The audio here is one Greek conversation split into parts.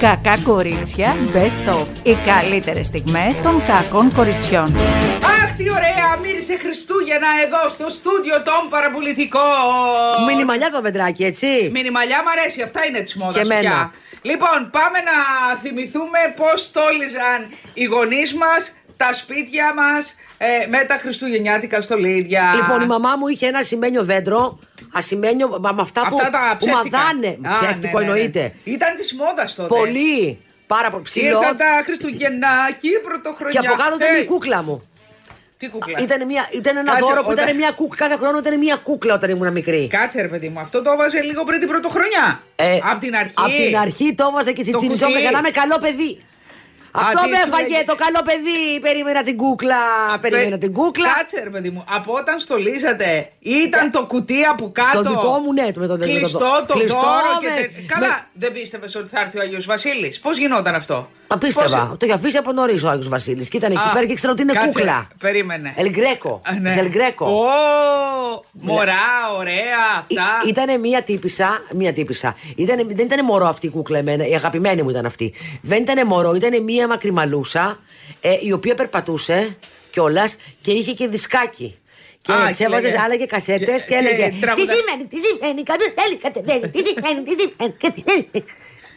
Κακά κορίτσια Best of. Οι καλύτερες στιγμές των κακών κοριτσιών. Αχ, τι ωραία! Μύρισε Χριστούγεννα εδώ στο στούντιο των παραπολιτικών. Μινιμαλιά το βεντράκι, έτσι; Μινιμαλιά μ' αρέσει, αυτά είναι της μόδας Και εμένα. πια. Λοιπόν, πάμε να θυμηθούμε πώς τόλιζαν οι γονείς μας τα σπίτια μας με τα Χριστουγεννιάτικα στολίδια. Λοιπόν, η μαμά μου είχε ένα ασημένιο δέντρο. Ασημένιο μα- με αυτά, Αυτά που, τα που ψεύτικα. μαδάνε. Α, Ψεύτικο ναι, ναι, ναι. εννοείται. Ήταν της μόδας τότε. Πολύ. Πάρα πολύ ψηλό. Ήρθαν τα Χριστουγεννάκι, πρωτοχρονιά. Και από κάτω ήταν Ε, η κούκλα μου. Τι κούκλα. Ήταν, μια, ήταν ένα Κάτσε, δώρο που όταν- ήταν μια κούκλα. Κάθε χρόνο ήταν μια κούκλα όταν ήμουν μικρή. Κάτσε ρε παιδί μου, αυτό το έβαζε λίγο πριν την πρωτοχρονιά. Ε, Απ' την αρχή. Απ' την αρχή το έβαζα και Το τσιτσινιζόμουν κουτί. για να είμαι καλό παιδί. Αυτό τι με σου έφαγε λέγε. το καλό παιδί. Περίμενα την κούκλα. Περίμενα την κούκλα. Κάτσε ρε παιδί μου, από όταν στολίζατε ήταν το κουτί από κάτω. Το δικό μου, ναι, με το- με το- Κλειστό το κλειστό, δώρο και με- τε- με- Καλά, δεν πίστευες ότι θα έρθει ο Άγιος Βασίλης. Πώς γινόταν αυτό; Απίστευα. Πώς- Το είχε αφήσει από νωρίς ο Άγιος Βασίλης. Και ήταν εκεί Α, πέρα και ήξερα ότι είναι κάτσε, κούκλα. Περίμενε. Ελγκρέκο. Α, ναι. Ελγκρέκο. Ω, μωρά, ωραία αυτά. Ήταν μία τύπησα, μία τύπησα. Ήτανε, δεν ήταν μωρό αυτή η κούκλα εμένα, η αγαπημένη μου ήταν αυτή. Δεν ήταν μωρό, ήταν μία μακριμαλούσα ε, η οποία περπατούσε κιόλας και είχε και δισκάκι. Και Α, της και έβαζε, λέγε- άλλαγε κασέτες και, και- και έλεγε. Τι τραγουδά- σημαίνει, τι σημαίνει, κάποιος θέλει, κατεβαίνει, τι σημαίνει, τι σημαίνει.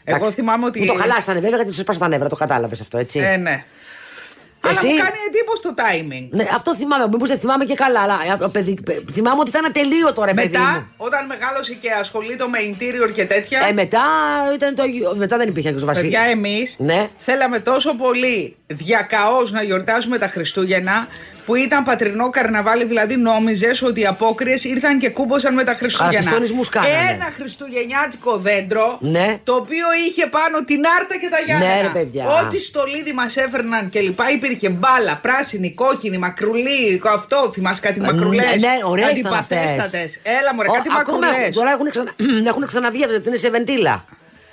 Τι σημαίνει». Εγώ Εντάξει, θυμάμαι ότι- Μου το χαλάσανε βέβαια γιατί τους έσπασα τα νεύρα, το κατάλαβες αυτό, έτσι. Ε, ναι. Αλλά Εσύ; μου κάνει εντύπωση το timing. Ναι, αυτό θυμάμαι. Μήπως δεν θυμάμαι και καλά, αλλά ε, παιδί, παι- θυμάμαι ότι ήταν ατελείωτο ρε παιδί μου. Μετά, όταν μεγάλωσε και ασχολείται με interior και τέτοια. Ε, μετά, ήταν το, μετά δεν υπήρχε Άγιος Βασίλης. Παιδιά, εμείς Ναι. θέλαμε τόσο πολύ διακαώς να γιορτάσουμε τα Χριστούγεννα που ήταν πατρινό καρναβάλι, δηλαδή νόμιζες ότι οι απόκριες ήρθαν και κούμποσαν με τα Χριστούγεννα. Χαρακτηριστονισμούς κάνανε. Ένα χριστουγεννιάτικο δέντρο Ναι. το οποίο είχε πάνω την άρτα και τα Γιάννενα. Ναι, ρε, παιδιά. Ό,τι στολίδι μας έφερναν και λοιπά υπήρχε μπάλα, πράσινη, κόκκινη, μακρουλή, αυτό θυμάσαι κάτι μακρουλές. Ναι, ναι, ωραίες ήταν αυτές. Αντιπαθέστατες. Έλα μωρέ, Ο- κάτι ακόμα μακρουλές. έχουν- Τώρα έχουν, ξανα, έχουν ξαναβγεί αυτές, είναι σε βεντίλα.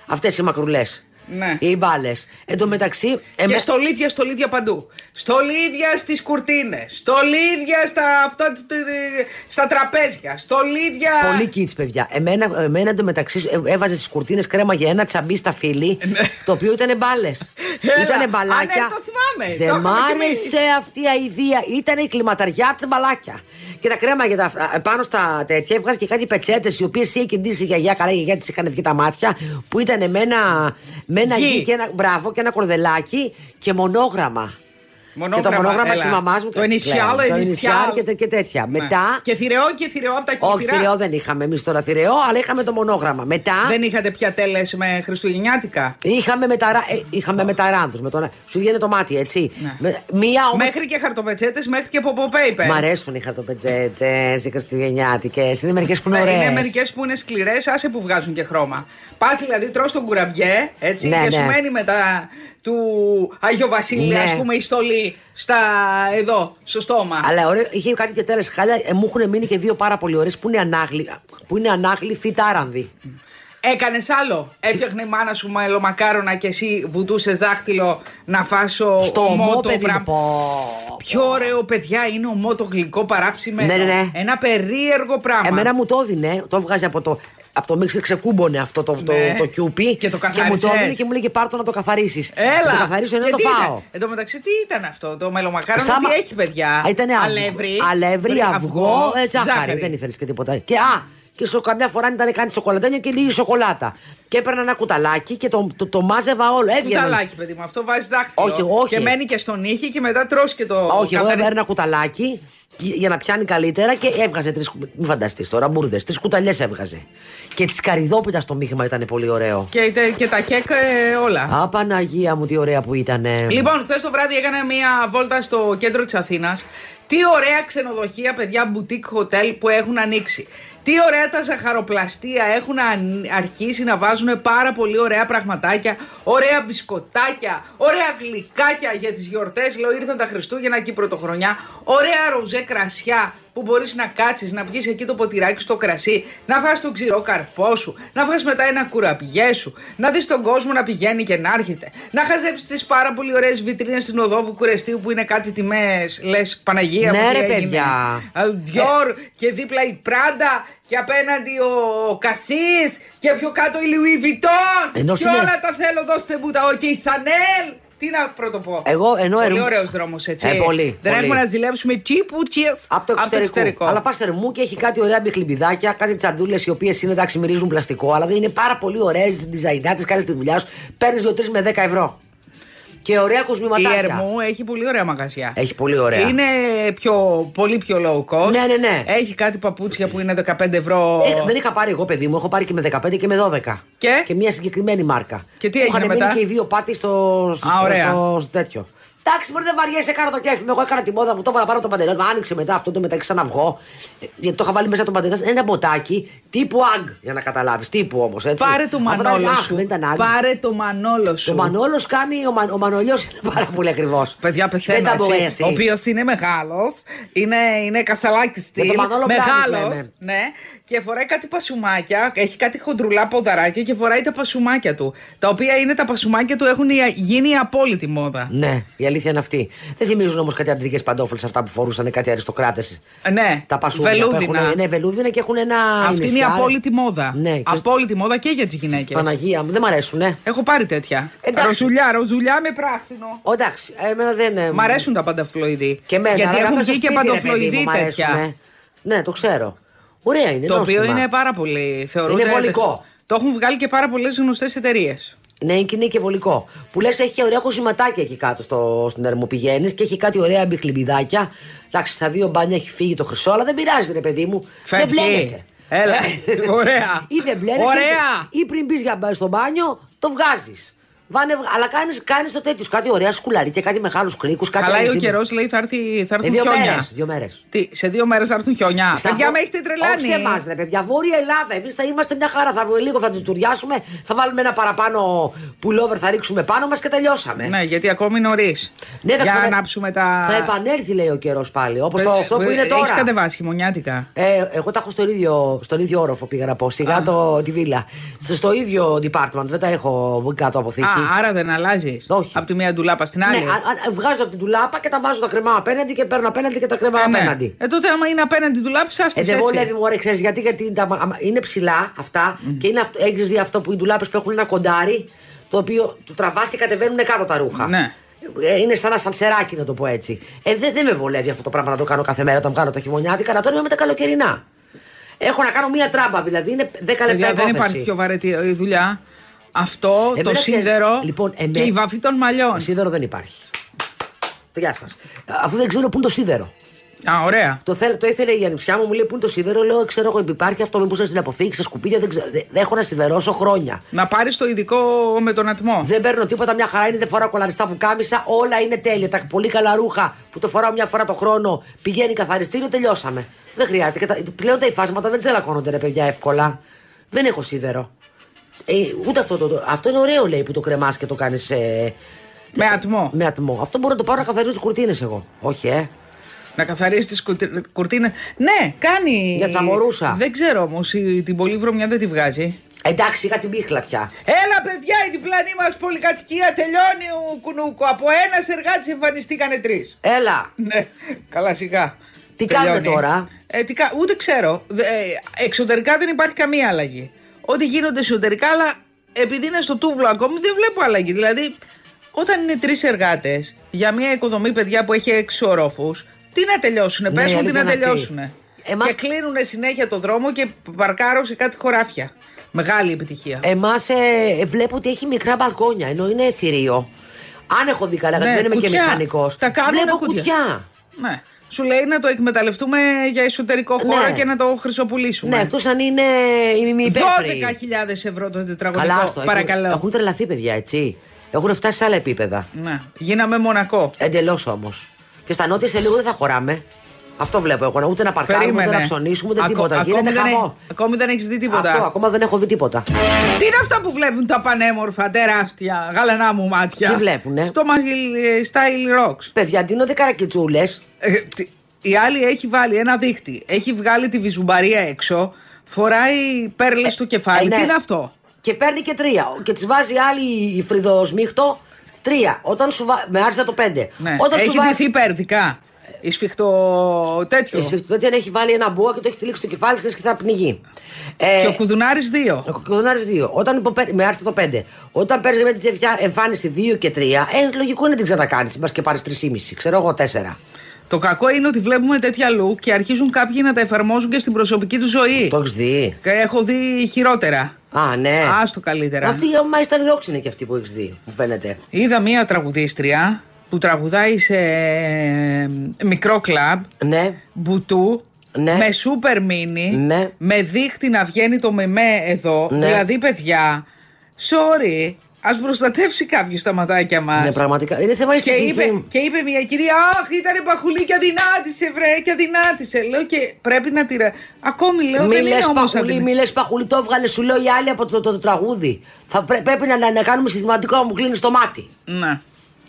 Αυτές οι μακρουλές. Ναι. Οι μπάλες. Εν τω μεταξύ. Και εμέ- στολίδια, στολίδια παντού. Στολίδια στις κουρτίνες. Στολίδια στα, αυτό, τ- τ- στα τραπέζια. Στολίδια. Πολύ κίτς παιδιά. Εμένα, εμένα εντωμεταξύ ε, έβαζε στις κουρτίνες κρέμα για ένα τσαμπί στα φίλη, το οποίο ήταν μπάλες. Έλα. Ήτανε Α, μπαλάκια. ναι, το θυμάμαι. Το Δεν μ' είχαμε κι εμείς. άρεσε αυτή η αηδία. Ήταν η κλιματαριά από τα μπαλάκια. Και τα κρέμα για τα, α, πάνω στα τέτοια έβγαζε και κάτι πετσέτες, οι οποίες είχε κεντήσει η γιαγιά. Καλά, η γιαγιά της είχαν βγει τα μάτια. Που ήταν με ένα, με ένα Γκί. γκί και ένα, μπράβο, και ένα κορδελάκι και μονόγραμμα. Μονόγραμμα, και το μονόγραμμα έλα. τη μαμάς μου. Το και- initial, το initial. initial και, τε- και τέτοια. Ναι. Μετά. Και θηρεό και θηρεό από τα Όχι, κύφυρα. θηρεό δεν είχαμε εμείς τώρα θηρεό, αλλά είχαμε το μονόγραμμα. Μετά Δεν είχατε πια τέλες με Χριστουγεννιάτικα; είχαμε, μεταρα... ε, είχαμε μεταράνθους, Με τον... Σου βγαίνει το μάτι, έτσι. Ναι. Με... Μία όμω. Μέχρι και χαρτοπετσέτες, μέχρι και ποποπέιπερ. Μ' αρέσουν οι χαρτοπετζέτε, οι χριστουγεννιάτικες. Είναι μερικές που είναι ωραίε. Είναι μερικές που είναι σκληρές, άσε που βγάζουν και χρώμα. Πας δηλαδή, τρώ τον κουραμπιέ, έτσι, Ναι, και σου ναι. μένει μετά του Άγιο Βασίλη, Ναι. ας πούμε, η στολή στα εδώ, στο στόμα. Αλλά ωραίο, είχε κάτι και τέλε χάλια. Ε, μου έχουν μείνει και δύο πάρα πολύ ωραίες που είναι ανάγλυ, που είναι ανάγλυ φυτάρανδοι. Έκανες άλλο; Έφτιαχνε η μάνα σου μελομακάρονα και εσύ βουτούσες δάχτυλο να φάσω Στο ομό, παιδί μου. πω. Πιο ωραίο, παιδιά, είναι ομό το γλυκό παράψιμενο. Ναι, ναι, ναι. Ένα περίεργο πράγμα. Εμένα μου το έδινε, το έβγαζε από το. Από το μίξερ ξεκούμπονε αυτό το, το, Ναι. το κιούπι Και το μου το καθάρισες. έδινε και μου λέγε πάρ' το να το καθαρίσεις. Έλα. Να το καθαρίσω ενώ Και το τι φάω. Ήταν. Εν τω μεταξύ, τι ήταν αυτό το μελομακάρονα, Σάμα- τι έχει, παιδιά; Α, Ήτανε αυγό- αλεύρι. αλεύρι, αυγό, ε, ζάχαρη. ζάχαρη. Δεν ήθελες και τίποτα. Και α, και στο καμιά φορά αν ήταν κάνει σοκολατένιο και λίγη σοκολάτα. Και έπαιρνα ένα κουταλάκι και το, το, το μάζευα όλο. Έβγαινε. Κουταλάκι, παιδί μου, αυτό βάζεις δάχτυλο. Όχι, όχι. Και μένει και στον ήχη και μετά τρως και το. Όχι, εγώ καθαρι- έπαιρνα κουταλάκι για να πιάνει καλύτερα και έβγαζε τρεις. Μην φανταστείς τώρα, μπουρδες. Τρει κουταλιές έβγαζε. Και τη καριδόπιτα το μείγμα ήταν πολύ ωραίο. Και, τε- και τα κέκ ε, όλα. Α, Παναγία μου, τι ωραία που ήταν. Λοιπόν, χθες το βράδυ έκανα μία βόλτα στο κέντρο της Αθήνας. Τι ωραία ξενοδοχεία, παιδιά, boutique hotel που έχουν ανοίξει. Τι ωραία τα ζαχαροπλαστεία έχουν αν- αρχίσει να βάζουν πάρα πολύ ωραία πραγματάκια, ωραία μπισκοτάκια, ωραία γλυκάκια για τις γιορτές. Λέω ήρθαν τα Χριστούγεννα και η Πρωτοχρονιά. Ωραία ροζέ κρασιά που μπορείς να κάτσεις, να πιεις εκεί το ποτηράκι στο κρασί, να φας τον ξηρό καρπό σου, να φας μετά ένα κουραμπιέ σου, να δεις τον κόσμο να πηγαίνει και να έρχεται, να χαζέψεις τις πάρα πολύ ωραίες βιτρίνες στην οδό Βουκουρεστίου που είναι κάτι τιμές, λες Παναγία Ναι, μου τι ρε, έγινε. παιδιά. Α, Dior και δίπλα η Πράντα και απέναντι ο Κασίς και πιο κάτω η Λουί Βιτόν. Ενώ και είναι- όλα τα θέλω, δώστε μου τα. Και η Σανέλ. Τι να πρωτοπώ. Εγώ ενώ Πολύ ερου- ωραίος δρόμος, έτσι. Ε, πολύ, Δεν πολύ. έχουμε να ζηλέψουμε τσίπουτσιες Από το εξωτερικό. Αλλά πας μου και έχει κάτι ωραία μπιχλιμπιδάκια, κάτι τσαντούλες οι οποίες είναι εντάξει, μυρίζουν πλαστικό, αλλά δεν είναι πάρα πολύ ωραίες διζαϊνάτε, κάνεις τη δουλειά σου. Παίρνεις 2-3 με 10 ευρώ. Και ωραία Η κοσμηματάκια. Ερμού έχει πολύ ωραία μαγαζιά. Έχει πολύ ωραία. Είναι πιο, πολύ πιο low cost. Ναι, ναι, ναι. Έχει κάτι παπούτσια που είναι 15 ευρώ. Ε, δεν είχα πάρει εγώ, παιδί μου. Έχω πάρει και με 15 και με 12. Και; Και μια συγκεκριμένη μάρκα. Και τι Μου έγινε είχαν μετά; μείνει και οι δύο πάτη στο, στο, Α, ωραία. στο, στο τέτοιο. Εντάξει, μπορεί δεν βαριέσαι, κάνω το κέφι μου. Εγώ έκανα τη μόδα μου, το έβαλα πάνω το παντελόνι. μου, Άνοιξε μετά αυτό το μεταξύ σαν να βγω. Ε, Γιατί το είχα βάλει μέσα το παντελόνι. Ένα μποτάκι τύπου αγκ, για να καταλάβεις. Τύπου όμως, έτσι. Πάρε το Αυτό ήταν- μανόλο Αχ, σου. δεν ήταν αγκ. Πάρε το μανόλο σου. Το Μανόλος κάνει, ο, Μα, ο Μανολιός είναι πάρα πολύ ακριβώ. Παιδιά, πεθαίνω Δεν τα έτσι. μπορέσει. Ο οποίος είναι μεγάλος, είναι, είναι κασαλάκι στυλ. Για το Μανόλο Μπλάνη Μεγάλος, λέμε. ναι. Και φοράει κάτι πασουμάκια, έχει κάτι χοντρουλά ποδαράκια και φοράει τα πασουμάκια του. Τα οποία είναι τα πασουμάκια του έχουν η- γίνει η απόλυτη μόδα. Ναι, η αλήθεια είναι αυτή. Δεν θυμίζουν όμως κάτι αντρικές παντόφλες αυτά που φορούσαν κάτι αριστοκράτε. Ναι, Τα πασούδια που βελούδινα. έχουν. Ναι, βελούδινα και έχουν ένα. Αυτή είναι η ινισιάλ. απόλυτη μόδα. Ναι, και- Απόλυτη μόδα και για τις γυναίκες. Παναγία μου, δεν μ' αρέσουν, ε. Έχω πάρει τέτοια. Εντάξει. Ροζουλιά, ροζουλιά με πράσινο. Ω, Εντάξει, εμένα δεν. ε, Μ' αρέσουν τα πανταφλοειδή. Και εμένα, Γιατί αλλά έχουν μέσα βγει στο και σπίτι, ρε παιδί παντοφλοειδή μου, μ' αρέσουν, τέτοια. ε. Ναι, το ξέρω. Ωραία είναι. Το οποίο νόστιμα. είναι πάρα πολύ. Θεωρούνται, Είναι βολικό. Το έχουν βγάλει και πάρα πολλές γνωστές εταιρείες. Ναι, και είναι και βολικό. Που λες έχει και ωραία κοσηματάκια εκεί κάτω στο, στην Ερμού πηγαίνεις και έχει κάτι ωραία μπιχλιμπιδάκια. Εντάξει, στα δύο μπάνια έχει φύγει το χρυσό, αλλά δεν πειράζει, ρε παιδί μου. Δεν μπλένεσαι. Έλα. ωραία. Ή δεν μπλένεσαι. Ωραία. Ή πριν μπεις στο μπάνιο, το βγάζεις. Βάνε, αλλά κάνεις κάνεις το τέτοιο σου, κάτι ωραία σκουλαρί και κάτι μεγάλους κρίκους. Χαλάει ο καιρός, λέει θα, έρθει, θα Ε, έρθουν δύο χιόνια. μέρες, δύο μέρες. Τι, σε δύο μέρες θα έρθουν χιόνια. Στα Παιδιά, βο- με έχετε τρελάνει. Όχι σε εμάς, ρε παιδιά. Βόρεια Ελλάδα. Εμείς θα είμαστε μια χαρά. Θα, λίγο θα του τουριάσουμε. Θα βάλουμε ένα παραπάνω πουλόβερ, θα ρίξουμε πάνω μας και τελειώσαμε. Ναι, γιατί ακόμη νωρίς. Ναι, θα Για ξανα- να ανάψουμε τα. Θα επανέλθει, λέει ο καιρός πάλι. Όπως το, αυτό που είναι Έχεις τώρα. κατεβάσει χειμωνιάτικα. Ε, εγώ τα έχω στον ίδιο, στον ίδιο όροφο πήγα να πω. Σιγά το, τη βίλα. Στο, στο ίδιο department. Δεν τα έχω κάτω από θήκη. Α, άρα δεν αλλάζει. Όχι. Από τη μία ντουλάπα στην άλλη. ναι, α, α, βγάζω από την τουλάπα και τα βάζω τα κρεμά απέναντι και παίρνω απέναντι και τα κρεμά Ε, ναι. απέναντι. Ε, τότε άμα είναι απέναντι του λάπη, Ε, δεν βολεύει μου, ξέρεις γιατί, γιατί τα, άμα- είναι ψηλά αυτά και είναι αυτό, έχεις δει αυτό που οι ντουλάπες που έχουν ένα κοντάρι το οποίο του τραβάς και κατεβαίνουν κάτω τα ρούχα. Ναι. Ε, είναι σαν ένα σανσεράκι να το πω έτσι. Ε, δεν, δεν με βολεύει αυτό το πράγμα να το κάνω κάθε μέρα όταν βγάλω τα χειμωνιάτικα, να το είμαι με τα καλοκαιρινά. Έχω να κάνω μία τράμπα, δηλαδή είναι 10 λεπτά Παιδιά, δεν υπόθεση. υπάρχει πιο βαρετή η δουλειά. Αυτό, Εμένα το ξέρεις, σίδερο λοιπόν, εμέ- και η βαφή των μαλλιών. Σίδερο δεν υπάρχει. Γεια σας. Αφού δεν ξέρω πού είναι το σίδερο. Α, ωραία. Το, θέλ, το ήθελε η ανιψιά μου, μου λέει πού είναι το σίδερο; Λέω, ξέρω εγώ, υπάρχει αυτό, μήπως στην αποφύγει, στα σκουπίδια. Δεν, ξέρω, δεν, δεν έχω να σιδερώσω χρόνια. Να πάρεις το ειδικό με τον ατμό. Δεν παίρνω τίποτα, μια χαρά είναι, δεν φοράω κολαριστά που κάμισα. Όλα είναι τέλεια. Τα πολύ καλά ρούχα που το φοράω μια φορά το χρόνο πηγαίνει καθαριστήριο, τελειώσαμε. Δεν χρειάζεται. Και τα, πλέον τα υφάσματα δεν τσελακώνονται, ρε παιδιά, εύκολα. Δεν έχω σίδερο. Ε, ούτε αυτό το, το- Αυτό είναι ωραίο, λέει, που το κρεμάς και το κάνεις. Ε, Με ατμό. με ατμό. Αυτό μπορώ να το πάρω να καθαρίσω τις κουρτίνες εγώ. Όχι, ε. Να καθαρίσει τις κουρτίνες. Ναι, κάνει. Για θα μπορούσα. Δεν ξέρω όμως, την πολύ βρωμιά δεν τη βγάζει. Εντάξει, είχα την πίχλα πια. Έλα, παιδιά, η διπλανή μας πολυκατοικία τελειώνει ο κουνούκο. Από ένα εργάτη εμφανιστήκανε τρεις. Έλα. Ναι, καλά, σιγά. Τι Τελειώνει. κάνουμε τώρα; Ε, τι κα- Ούτε ξέρω. Δε- ε, εξωτερικά δεν υπάρχει καμία αλλαγή. Ό,τι γίνονται εσωτερικά, αλλά επειδή είναι στο τούβλο ακόμη, δεν βλέπω αλλαγή. Δηλαδή, όταν είναι τρεις εργάτες για μια οικοδομή, παιδιά που έχει έξι ορόφους, τι να τελειώσουν, Ναι, η πέσουν τι αλήθεια να είναι αυτή. τελειώσουν. Εμάς- Και κλείνουν συνέχεια το δρόμο και παρκάρω σε κάτι χωράφια. Μεγάλη επιτυχία. Εμάς ε, βλέπω ότι έχει μικρά μπαλκόνια, ενώ είναι θηρίο. Αν έχω δει καλά, γιατί Ναι, δεν είμαι και κουτιά. μηχανικός. Τα κάνουν Βλέπω κουτιά. κουτιά. Ναι. Σου λέει να το εκμεταλλευτούμε για εσωτερικό χώρο Ναι. και να το χρυσοπουλήσουμε. Ναι, εκτό αν είναι η μη 12.000 ευρώ το τετραγωνικό. Καλά, αυτό. παρακαλώ. Έχουν, έχουν τρελαθεί, παιδιά, έτσι. Έχουν φτάσει σε άλλα επίπεδα. Ναι. Γίναμε μονακό. Εντελώς όμως. Και στα νότια σε λίγο δεν θα χωράμε. Αυτό βλέπω εγώ. Ούτε να παρκάρουμε, ούτε Περίμενε. να ψωνίσουμε, ούτε Ακο- τίποτα. ακόμη Γίνεται δεν χαμό. έ- Ακόμη δεν έχεις δει τίποτα. Αυτό ακόμα δεν έχω δει τίποτα. Τι είναι αυτά που βλέπουν τα πανέμορφα, τεράστια, γαλανά μου μάτια; Τι βλέπουνε; Στο Magil Style Rocks. Παιδιά, ντύνονται καρακιτσούλες. Ε, τι- η άλλη έχει βάλει ένα δίχτυ. Έχει βγάλει τη βυζουμπαρία έξω. Φοράει πέρλες στο κεφάλι. ε, ναι. Τι είναι αυτό; Και παίρνει και τρία. Και τη βάζει άλλη η φρυδοσμίχτο τρία. Όταν σου βα... Με άρισα το πέντε. Ναι. Όταν Έχει σου βάζει. ντυθεί πέρδικα. Η σφιχτό τέτοιο. Η σφιχτοδότη αν έχει βάλει ένα μπούα και το έχει τυλίξει στο κεφάλι τη και θα πνιγεί. Ε, Και ο Κουδουνάρης 2. ο Κουδουνάρης 2. Όταν υποπέ... Με άρεσε το 5. Όταν παίρνεις με τέτοια εμφάνιση 2 και 3, ε, λογικό είναι να την ξανακάνεις. Μπα και πάρεις 3,5. Ξέρω εγώ 4. Το κακό είναι ότι βλέπουμε τέτοια look και αρχίζουν κάποιοι να τα εφαρμόζουν και στην προσωπική τους ζωή. Το έχεις δει; Και Έχω δει χειρότερα. Α, ναι. Άστο καλύτερα. Αυτή η μάλιστα ρόξ είναι και αυτή που έχεις δει, μου φαίνεται. Είδα μία τραγουδίστρια που τραγουδάει σε ε, μικρό κλαμπ, Ναι. μπουτού, Ναι. με σούπερ μίνι, Ναι. με δίχτυ να βγαίνει το μεμέ εδώ. Ναι. Δηλαδή, παιδιά, sorry, ας προστατεύσει κάποιος τα ματάκια μας. Ναι, πραγματικά. Είναι θέμα Και αισθητική. είπε, και είπε μια κυρία, Αχ, ήταν παχουλή και αδυνάτησε, βρε, και αδυνάτησε. Λέω και πρέπει να τη. ρε- Ακόμη λέω, Μη δεν λες είναι όμως παχουλή, μη λες παχουλή, το έβγαλε σου λέω η άλλη από το, το, το τραγούδι. Θα πρέ- πρέπει να, να, να κάνουμε συστηματικό να μου κλείνει το μάτι. Ναι.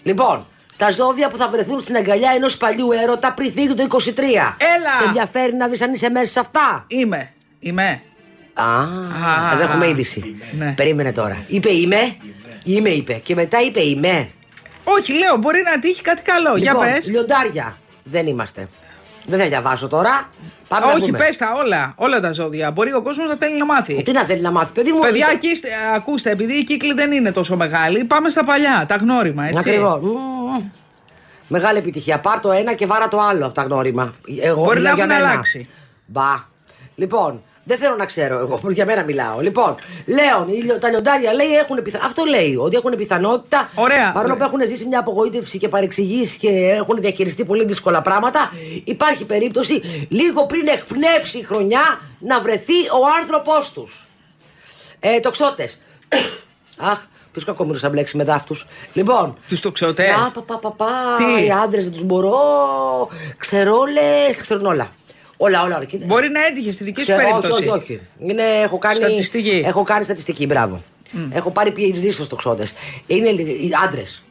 Λοιπόν, τα ζώδια που θα βρεθούν στην αγκαλιά ενός παλιού έρωτα πριν φύγει το 23. Έλα! Σε ενδιαφέρει να δεις αν είσαι μέσα σε αυτά; Είμαι. Είμαι. Α, Α, εδώ έχουμε είδηση. ναι. Περίμενε τώρα. Είπε είμαι. Είμαι, είπε. Και μετά είπε είμαι. Όχι, λέω, μπορεί να τύχει κάτι καλό. Για Λοιπόν, πες. Λιοντάρια. Δεν είμαστε. Δεν θα διαβάσω τώρα. Πάμε να Όχι, δούμε. πες τα όλα. Όλα τα ζώδια. Μπορεί ο κόσμος να θέλει να μάθει. Τι να θέλει να μάθει, παιδί μου. Παιδιά, είπε- ακίστε, ακούστε, επειδή οι κύκλοι δεν είναι τόσο μεγάλοι, πάμε στα παλιά, τα γνώριμα, έτσι. Ακριβώς. Μεγάλη επιτυχία. Πάρ το ένα και βάρα το άλλο από τα γνώριμα. Εγώ Μπορεί μιλάω να για έχουν μένα. αλλάξει. Μπα. Λοιπόν, δεν θέλω να ξέρω εγώ, για μένα μιλάω. Λοιπόν, Λέων, οι λιο- τα λιοντάρια λέει έχουν πιθανότητα. Αυτό λέει, ότι έχουν πιθανότητα. Ωραία. Παρόλο που έχουν ζήσει μια απογοήτευση και παρεξηγήσει και έχουν διαχειριστεί πολύ δύσκολα πράγματα, υπάρχει περίπτωση λίγο πριν εκπνεύσει η χρονιά να βρεθεί ο άνθρωπό τους. Ε, τοξότε. Αχ, ποιος κακόμοιρος θα μπλέξει με δάφτου. Λοιπόν. Τους τοξωτέ. Α, πα, πα, πα, πα. Τι; Οι άντρες δεν τους μπορώ. Ξερόλε. Τα ξέρουν όλα. Όλα, όλα. όλα. Κοίτα. Μπορεί να έτυχε στη δική σου Ξέρω, περίπτωση. όχι, όχι, όχι. Είναι, έχω κάνει, Στατιστική. Έχω κάνει στατιστική, μπράβο. Έχω πάρει PhD στους τοξότες. Είναι οι άντρες.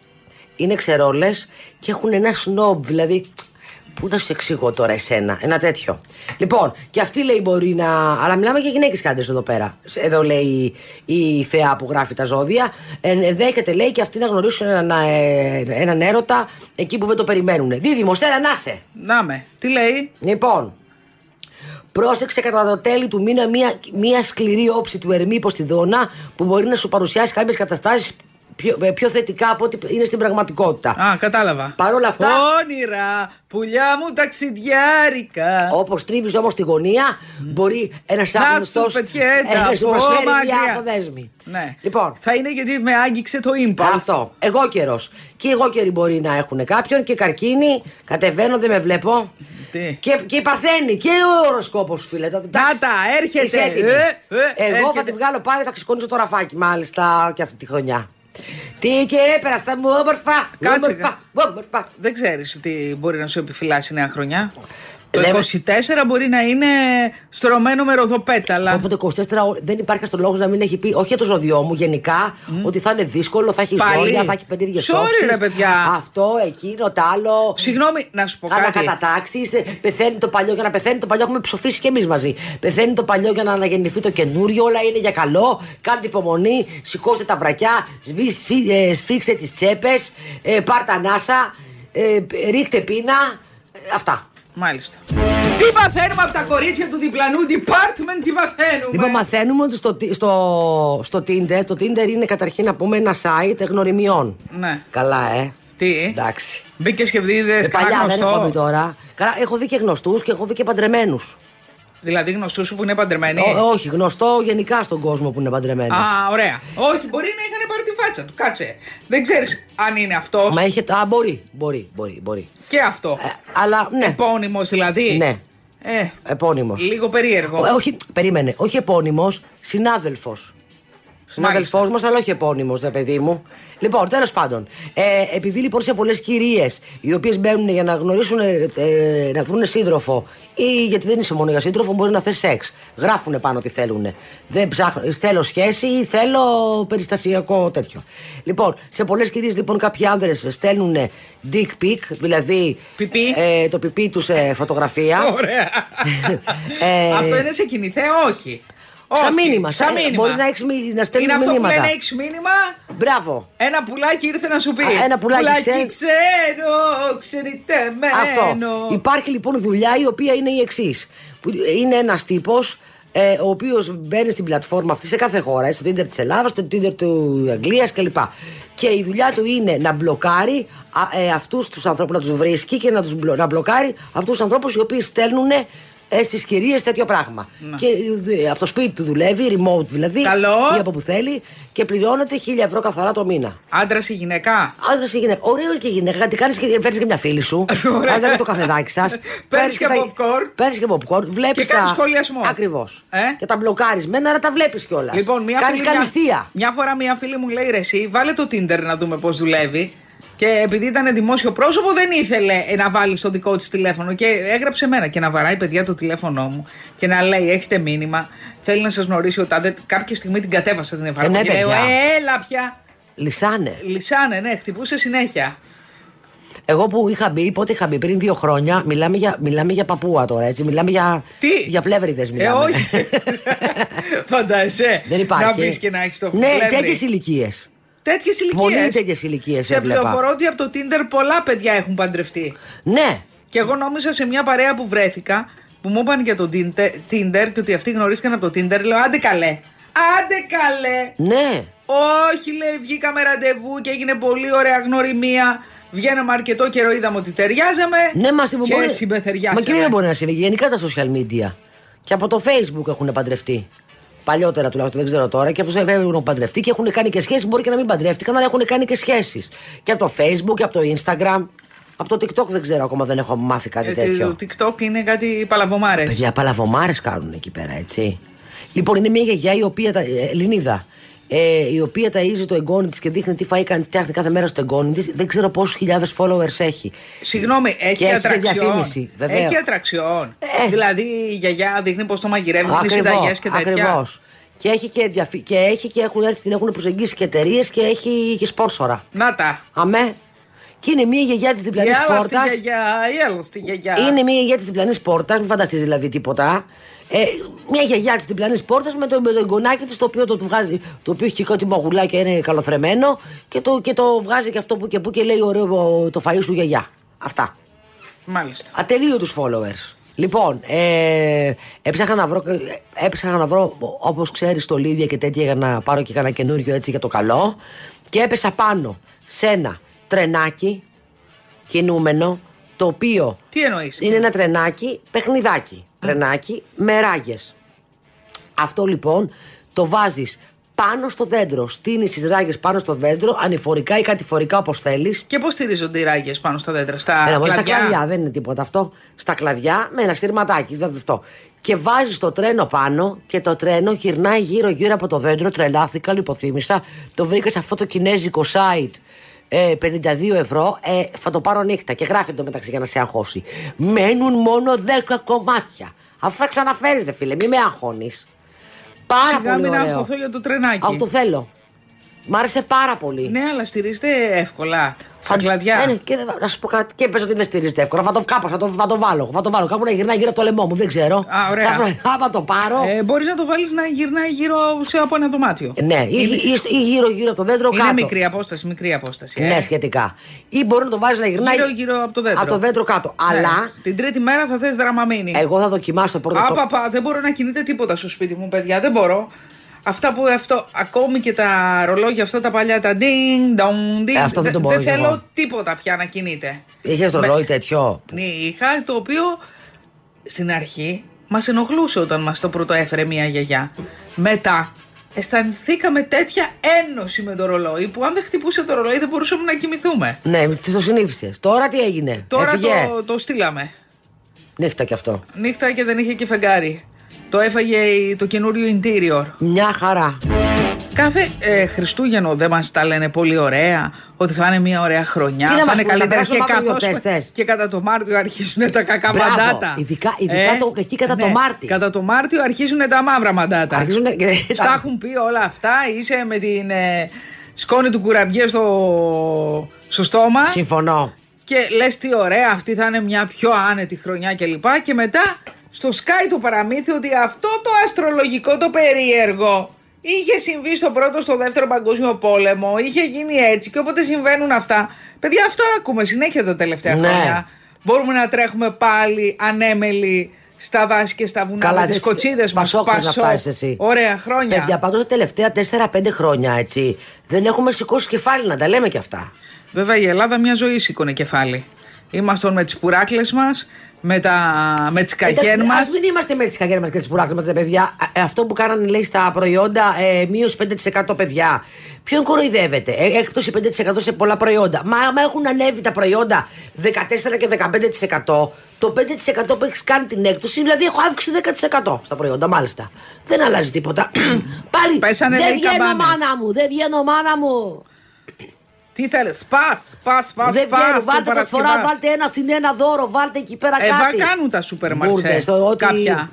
Είναι ξερόλες και έχουν ένα σνόμπ, δηλαδή. Πού να σου εξηγώ τώρα εσένα, ένα τέτοιο. Λοιπόν, και αυτή λέει μπορεί να. Αλλά μιλάμε για γυναίκες και άντρες εδώ πέρα. Εδώ λέει η, η θεά που γράφει τα ζώδια. Ε, ενδέχεται λέει και αυτοί να γνωρίσουν έναν, ε, έναν έρωτα εκεί που δεν το περιμένουν. Δίδυμο, έλα να σε. Να με. Τι λέει; Λοιπόν, πρόσεξε κατά το τέλη του μήνα μία, μία σκληρή όψη του Ερμή Ποστιδώνα που μπορεί να σου παρουσιάσει κάποιες καταστάσεις πιο, ε, πιο θετικά από ό,τι είναι στην πραγματικότητα. Α, κατάλαβα. Παρ' όλα αυτά- Όνειρα, πουλιά μου ταξιδιάρικα. Όπως τρίβεις όμως τη γωνία, μπορεί ένας άγνωστο σου πετιέται να σου από προσφέρει μια μακριά. αυτοδέσμη. Ναι. Λοιπόν, Θα είναι γιατί με άγγιξε το impulse. αυτό. Εγώ καιρός. Και εγώ καιροί μπορεί να έχουν κάποιον και καρκίνη. Κατεβαίνω, δεν με βλέπω. Τι; Και, και η Παρθένη και ο οροσκόπος, φίλε. Τα, εντάξει. τα, έρχεται. Είσαι έτοιμη. Ε, ε, Εγώ θα έρχεται. τη βγάλω πάλι, θα ξεκονίσω το ραφάκι, μάλιστα, και αυτή τη χρονιά. Τι και έπερασα μου, όμορφα. Κάτσε, Όμορφα, όμορφα. Δεν ξέρεις τι μπορεί να σου επιφυλάσει η νέα χρονιά; Το Λέμε- 24 μπορεί να είναι στρωμένο με ροδοπέταλα. Οπότε 24 ώρες δεν υπάρχει στο λόγο να μην έχει πει, όχι για το ζώδιό μου γενικά, ότι θα είναι δύσκολο, θα έχει Πάλι. ζώδια, θα έχει περίεργες Sorry, ρε, παιδιά. Αυτό, εκείνο, το άλλο. Συγγνώμη, να σου πω κάτι. Ανακατατάξει, πεθαίνει το παλιό για να πεθαίνει το παλιό. Έχουμε ψοφήσει και εμείς μαζί. Πεθαίνει το παλιό για να αναγεννηθεί το καινούριο. Όλα είναι για καλό. Κάντε υπομονή, σηκώστε τα βρακιά, σβή- σφί- ε, σφίξτε τις τσέπες, ε, πάρτε ανάσα, ε, ρίχτε πείνα. ε, αυτά. Μάλιστα. Τι παθαίνουμε από τα κορίτσια του διπλανού department, τι παθαίνουμε. Λοιπόν, μαθαίνουμε ότι στο, τι- στο, στο Tinder, το Tinder είναι καταρχήν να πούμε ένα site γνωριμιών. Ναι. Καλά, ε. Τι; Εντάξει. Μπήκε και δίδε Ε, παλιά κανένα δεν έχω δει γνωστό. τώρα. Καλά, έχω δει και γνωστούς και έχω δει και παντρεμένους. Δηλαδή γνωστούς σου που είναι παντρεμένοι; όχι, γνωστό γενικά στον κόσμο που είναι παντρεμένο. Α, ωραία. Όχι, μπορεί να είχαν πάρει τη φάτσα του. Κάτσε. Δεν ξέρεις αν είναι αυτός Μα είχε. Α, μπορεί, μπορεί, μπορεί. μπορεί. και αυτό. Ε, αλλά ναι, Επώνυμος δηλαδή. Ναι. Ε, επώνυμος. λίγο περίεργο. όχι, περίμενε. Όχι επώνυμος, συνάδελφος. Συνάδελφός μας, αλλά όχι επώνυμος, ρε παιδί μου. Λοιπόν, τέλος πάντων. Ε, επειδή λοιπόν σε πολλές κυρίες οι οποίες μπαίνουν για να γνωρίσουν, ε, ε, να βρουν σύντροφο ή γιατί δεν είσαι μόνο για σύντροφο, μπορεί να θες σεξ. Γράφουν πάνω τι θέλουν. Δεν ψάχνω, θέλω σχέση ή θέλω περιστασιακό τέτοιο. Λοιπόν, σε πολλές κυρίες λοιπόν κάποιοι άνδρες στέλνουν dick pic, δηλαδή Πιπί. ε, το πιπί τους σε φωτογραφία. Ωραία. Ε, Αυτό είναι σε κινηθέ, όχι. Όχι, Σαν μήνυμα. σαν μήνυμα. Μπορείς να, έχεις, μη- να στέλνει Είναι αυτό που μηνύματα. λένε έχεις μήνυμα. Μπράβο. Ένα πουλάκι ήρθε να σου πει. Α, ένα πουλάκι ξέ- ξένο, ξενιτεμένο. Αυτό. Υπάρχει λοιπόν δουλειά η οποία είναι η εξής. Είναι ένας τύπος ε, ο οποίος μπαίνει στην πλατφόρμα αυτή σε κάθε χώρα, ε, στο Tinder της Ελλάδας, στο Tinder του Αγγλίας κλπ. Και η δουλειά του είναι να μπλοκάρει ε, αυτούς τους ανθρώπους, να τους βρίσκει και να, τους, μπλο- να μπλοκάρει αυτούς τους ανθρώπους οι οποίοι στέλνουν ε, στις κυρίες τέτοιο πράγμα. Και ε, από το σπίτι του δουλεύει, remote δηλαδή, Καλό. ή από που θέλει, και πληρώνεται 1000 ευρώ καθαρά το μήνα. Άντρας ή γυναίκα; Άντρας ή γυναίκα. Ωραίο και γυναίκα. Γιατί κάνεις και παίρνει και μια φίλη σου. Ωραία. Κάνετε το καφεδάκι σας. Παίρνεις και popcorn. Παίρνεις και popcorn. Βλέπεις Και κάνεις σχολιασμό. Ακριβώς. Ε; Και τα μπλοκάρεις. Μένα να τα βλέπεις κιόλας. Λοιπόν, μια Κάνεις φίλη μια- καλυστία. Μια, φορά μια φίλη μου λέει ρε, εσύ, βάλε το Tinder να δούμε πώς δουλεύει. Και επειδή ήταν δημόσιο πρόσωπο, δεν ήθελε να βάλει στο δικό της τηλέφωνο. Και έγραψε εμένα και να βαράει παιδιά το τηλέφωνό μου και να λέει: Έχετε μήνυμα. Θέλει να σας γνωρίσει ο Τάδε. Κάποια στιγμή την κατέβασα την εφαρμογή. ναι, και λέω: παιδιά. «Ε, Έλα πια. Λυσάνε. Λυσάνε, ναι, χτυπούσε συνέχεια. Εγώ που είχα μπει, πότε είχα μπει, πριν δύο χρόνια, μιλάμε για, μιλάμε για παππούα τώρα, έτσι. Μιλάμε για, Τι; για πλεύριδες. Ε, Μιλάμε. όχι. Φαντάζεσαι. Δεν υπάρχει. Να μπεις και να έχεις το Ναι, πλεύρη. τέτοιες ηλικίες. Τέτοιες ηλικίες. Πολύ τέτοιες ηλικίες Σε έβλεπα. πληροφορώ ότι από το Tinder πολλά παιδιά έχουν παντρευτεί. Ναι. Και εγώ νόμιζα σε μια παρέα που βρέθηκα, που μου είπαν για το Tinder Tinder και ότι αυτοί γνωρίστηκαν από το Tinder, λέω άντε καλέ. Άντε καλέ. Ναι. Όχι, λέει, βγήκαμε ραντεβού και έγινε πολύ ωραία γνωριμία. Βγαίναμε αρκετό καιρό, είδαμε ότι ταιριάζαμε. Ναι, μα και μπορεί. συμπεθεριάσαμε. Μα και δεν μπορεί να συμβεί. Γενικά τα social media. Και από το Facebook έχουν παντρευτεί. Παλιότερα τουλάχιστον, δεν ξέρω τώρα. Και από το Facebook έχουν παντρευτεί και έχουν κάνει και σχέσεις. Μπορεί και να μην παντρεύτηκαν, αλλά έχουν κάνει και σχέσεις. Και από το Facebook και από το Instagram. Από το TikTok δεν ξέρω ακόμα, δεν έχω μάθει κάτι Ε, τέτοιο. Το TikTok είναι κάτι παλαβομάρες. Παιδιά, παλαβομάρες κάνουν εκεί πέρα, έτσι. Λοιπόν, είναι μια γιαγιά η οποία. τα- ε, Ελληνίδα. Ε, η οποία ταΐζει το εγγόνι της και δείχνει τι φαΐ κάνει, φτιάχνει κάθε μέρα στο εγγόνι της. Δεν ξέρω πόσους χιλιάδες followers έχει. Συγγνώμη, έχει Και έχει και ατραξιόν. διαφήμιση, βέβαια. Έχει ατραξιόν. Ε. Δηλαδή η γιαγιά δείχνει πώς το μαγειρεύει, δίνει συνταγές και τέτοια. Ακριβώς. Και έχει και, διαφη... και, έχει και έχουν έρθει, την έχουν προσεγγίσει και εταιρείες και έχει και σπόνσορα. Να τα. Αμέ. Και είναι μια γιαγιά της διπλανής Έλα στη πόρτας. γιαγιά, έλα στη γιαγιά. Είναι μια γιαγιά της διπλανής πόρτας, μην φανταστείς δηλαδή τίποτα. Ε, μια γιαγιά της διπλανής πόρτας με το, με το εγγονάκι της, το οποίο το, του βγάζει, το οποίο έχει και κάτι μαγουλάκια, είναι καλοθρεμένο και το, και το βγάζει και αυτό που και που και λέει ωραίο το φαΐ σου γιαγιά. Αυτά. Μάλιστα. Ατελείωτους followers. Λοιπόν, ε, έψαχνα να βρω, έψαχνα να βρω όπως ξέρεις το Λίδια και τέτοια για να πάρω και κανένα καινούριο έτσι για το καλό και έπεσα πάνω σε ένα τρενάκι κινούμενο το οποίο Τι εννοείς; είναι ένα τρενάκι, παιχνιδάκι. Τρενάκι με ράγες. Αυτό λοιπόν το βάζεις πάνω στο δέντρο. Στείνεις τις ράγες πάνω στο δέντρο, ανηφορικά ή κατηφορικά όπως θέλεις. Και πώς στηρίζονται οι ράγες πάνω στα δέντρα, στα Ένα μόνο στα κλαδιά; κλαδιά, δεν είναι τίποτα αυτό. Στα κλαδιά με ένα στηρματάκι. δεν αυτό. Και βάζεις το τρένο πάνω και το τρένο γυρνάει γύρω-γύρω από το δέντρο. Τρελάθηκα, λιποθύμησα. Το βρήκα σε αυτό το κινέζικο site. Ε, 52 ευρώ, ε, θα το πάρω νύχτα και γράφει το μεταξύ για να σε αγχώσει. Μένουν μόνο 10 κομμάτια. Αυτό θα ξαναφέρεις, δε φίλε, μη με αγχώνεις. Πάρα Σιγά πολύ μην ωραίο. αγχωθώ για το τρενάκι. Αυτό το θέλω. Μ' άρεσε πάρα πολύ. Ναι, αλλά στηρίζεται εύκολα. Στα Θα- κλαδιά. Ε, ναι, και να σου πω κάτι. Και πες ότι δεν στηρίζεται εύκολα. Θα το κάπω, θα το, θα το βάλω. Θα το βάλω. Κάπου να γυρνάει γύρω από το λαιμό μου. Δεν ξέρω. Α, ωραία. Θα, άμα το πάρω. Ε, Μπορείς να το βάλεις να γυρνάει γύρω σε από ένα δωμάτιο. ναι, ή, είναι, ή, ή γύρω-γύρω από το δέντρο είναι κάτω. μικρή απόσταση, μικρή απόσταση. ε. Ναι, σχετικά. Ή μπορεί να το βάζεις να γυρνάει Γύρω-γύρω από το δέντρο. από το δέντρο κάτω. Ναι. Αλλά Την τρίτη μέρα θα θες δραμαμίνη. εγώ θα δοκιμάσω πρώτα. το- Άπαπα, δεν μπορώ να κινείται τίποτα στο σπίτι μου, παιδιά. Δεν μπορώ. Αυτά που αυτό, ακόμη και τα ρολόγια αυτά τα παλιά, τα ding, dong, ding. Ε, αυτό δεν το μπορώ κι θέλω εγώ. τίποτα πια να κινείται. Είχες ρολόι τέτοιο; Ναι, είχα το οποίο στην αρχή μας ενοχλούσε όταν μας το πρώτο έφερε μια γιαγιά. Μετά αισθανθήκαμε τέτοια ένωση με το ρολόι που αν δεν χτυπούσε το ρολόι δεν μπορούσαμε να κοιμηθούμε. Ναι, τις το συνήθισες. Τώρα τι έγινε; Τώρα Έφυγε; το, το στείλαμε. Νύχτα κι αυτό. Νύχτα και δεν είχε και φεγγάρι. Το έφαγε η- το καινούριο interior. Μια χαρά. Κάθε ε, Χριστούγεννο δεν μας τα λένε πολύ ωραία, ότι θα είναι μια ωραία χρονιά. Τι να θα μας είναι πούνε, να καλύτερα. περάσουμε Και, μαύρο καθώς- γιορτές, θες; και κατά το Μάρτιο αρχίζουν τα κακά Μπράβο. μαντάτα. Ειδικά- ειδικά το- εκεί κατά το ναι. Μάρτι. Κατά το Μάρτιο αρχίζουν τα μαύρα μαντάτα. Αρχίζουν και- Στα έχουν πει όλα αυτά. Είσαι με την ε, σκόνη του κουραμπιέ στο, στο στόμα. Συμφωνώ. Και λες τι ωραία, αυτή θα είναι μια πιο άνετη χρονιά κλπ. Και, μετά στο Sky το παραμύθι ότι αυτό το αστρολογικό το περίεργο είχε συμβεί στο πρώτο, στο δεύτερο παγκόσμιο πόλεμο, είχε γίνει έτσι και όποτε συμβαίνουν αυτά. Παιδιά, αυτό ακούμε συνέχεια τα τελευταία Ναι. χρόνια. Μπορούμε να τρέχουμε πάλι ανέμελοι στα δάση και στα βουνά με δεν- τι κοτσίδες μας. Πασόκ να φτάσεις εσύ. Ωραία χρόνια. Παιδιά, πάντως τα τελευταία 4-5 χρόνια έτσι δεν έχουμε σηκώσει κεφάλι να τα λέμε κι αυτά. Βέβαια η Ελλάδα μια ζωή σήκωνε κεφάλι. Ήμασταν με τις πουράκλες μας, με, τα, με τις καγέν μας. Α μην είμαστε με τις καγέρε μας και τις πουράκλε μας, παιδιά. Ε, αυτό που κάνανε λέει στα προϊόντα ε, μείωση 5% παιδιά. Ποιον κοροϊδεύετε, ε, έκπτωση 5% σε πολλά προϊόντα. Μα άμα έχουν ανέβει τα προϊόντα 14 και 15%, το 5% που έχεις κάνει την έκπτωση, δηλαδή έχω αύξηση 10% στα προϊόντα, μάλιστα. Δεν αλλάζει τίποτα. Πάλι Πέσανε, δεν λέει, βγαίνω καμπάνες. μάνα μου, δεν βγαίνω μάνα μου. Τι θέλεις, σπα, σπα, σπα, δεν βγαίνω, σπα. βάλτε προσφορά, βάλτε ένα στην ένα δώρο, βάλτε εκεί πέρα Εδώ κάτι. κάνουν τα σούπερ μαρσέ. Μπουρδες, ό,τι- Κάποια.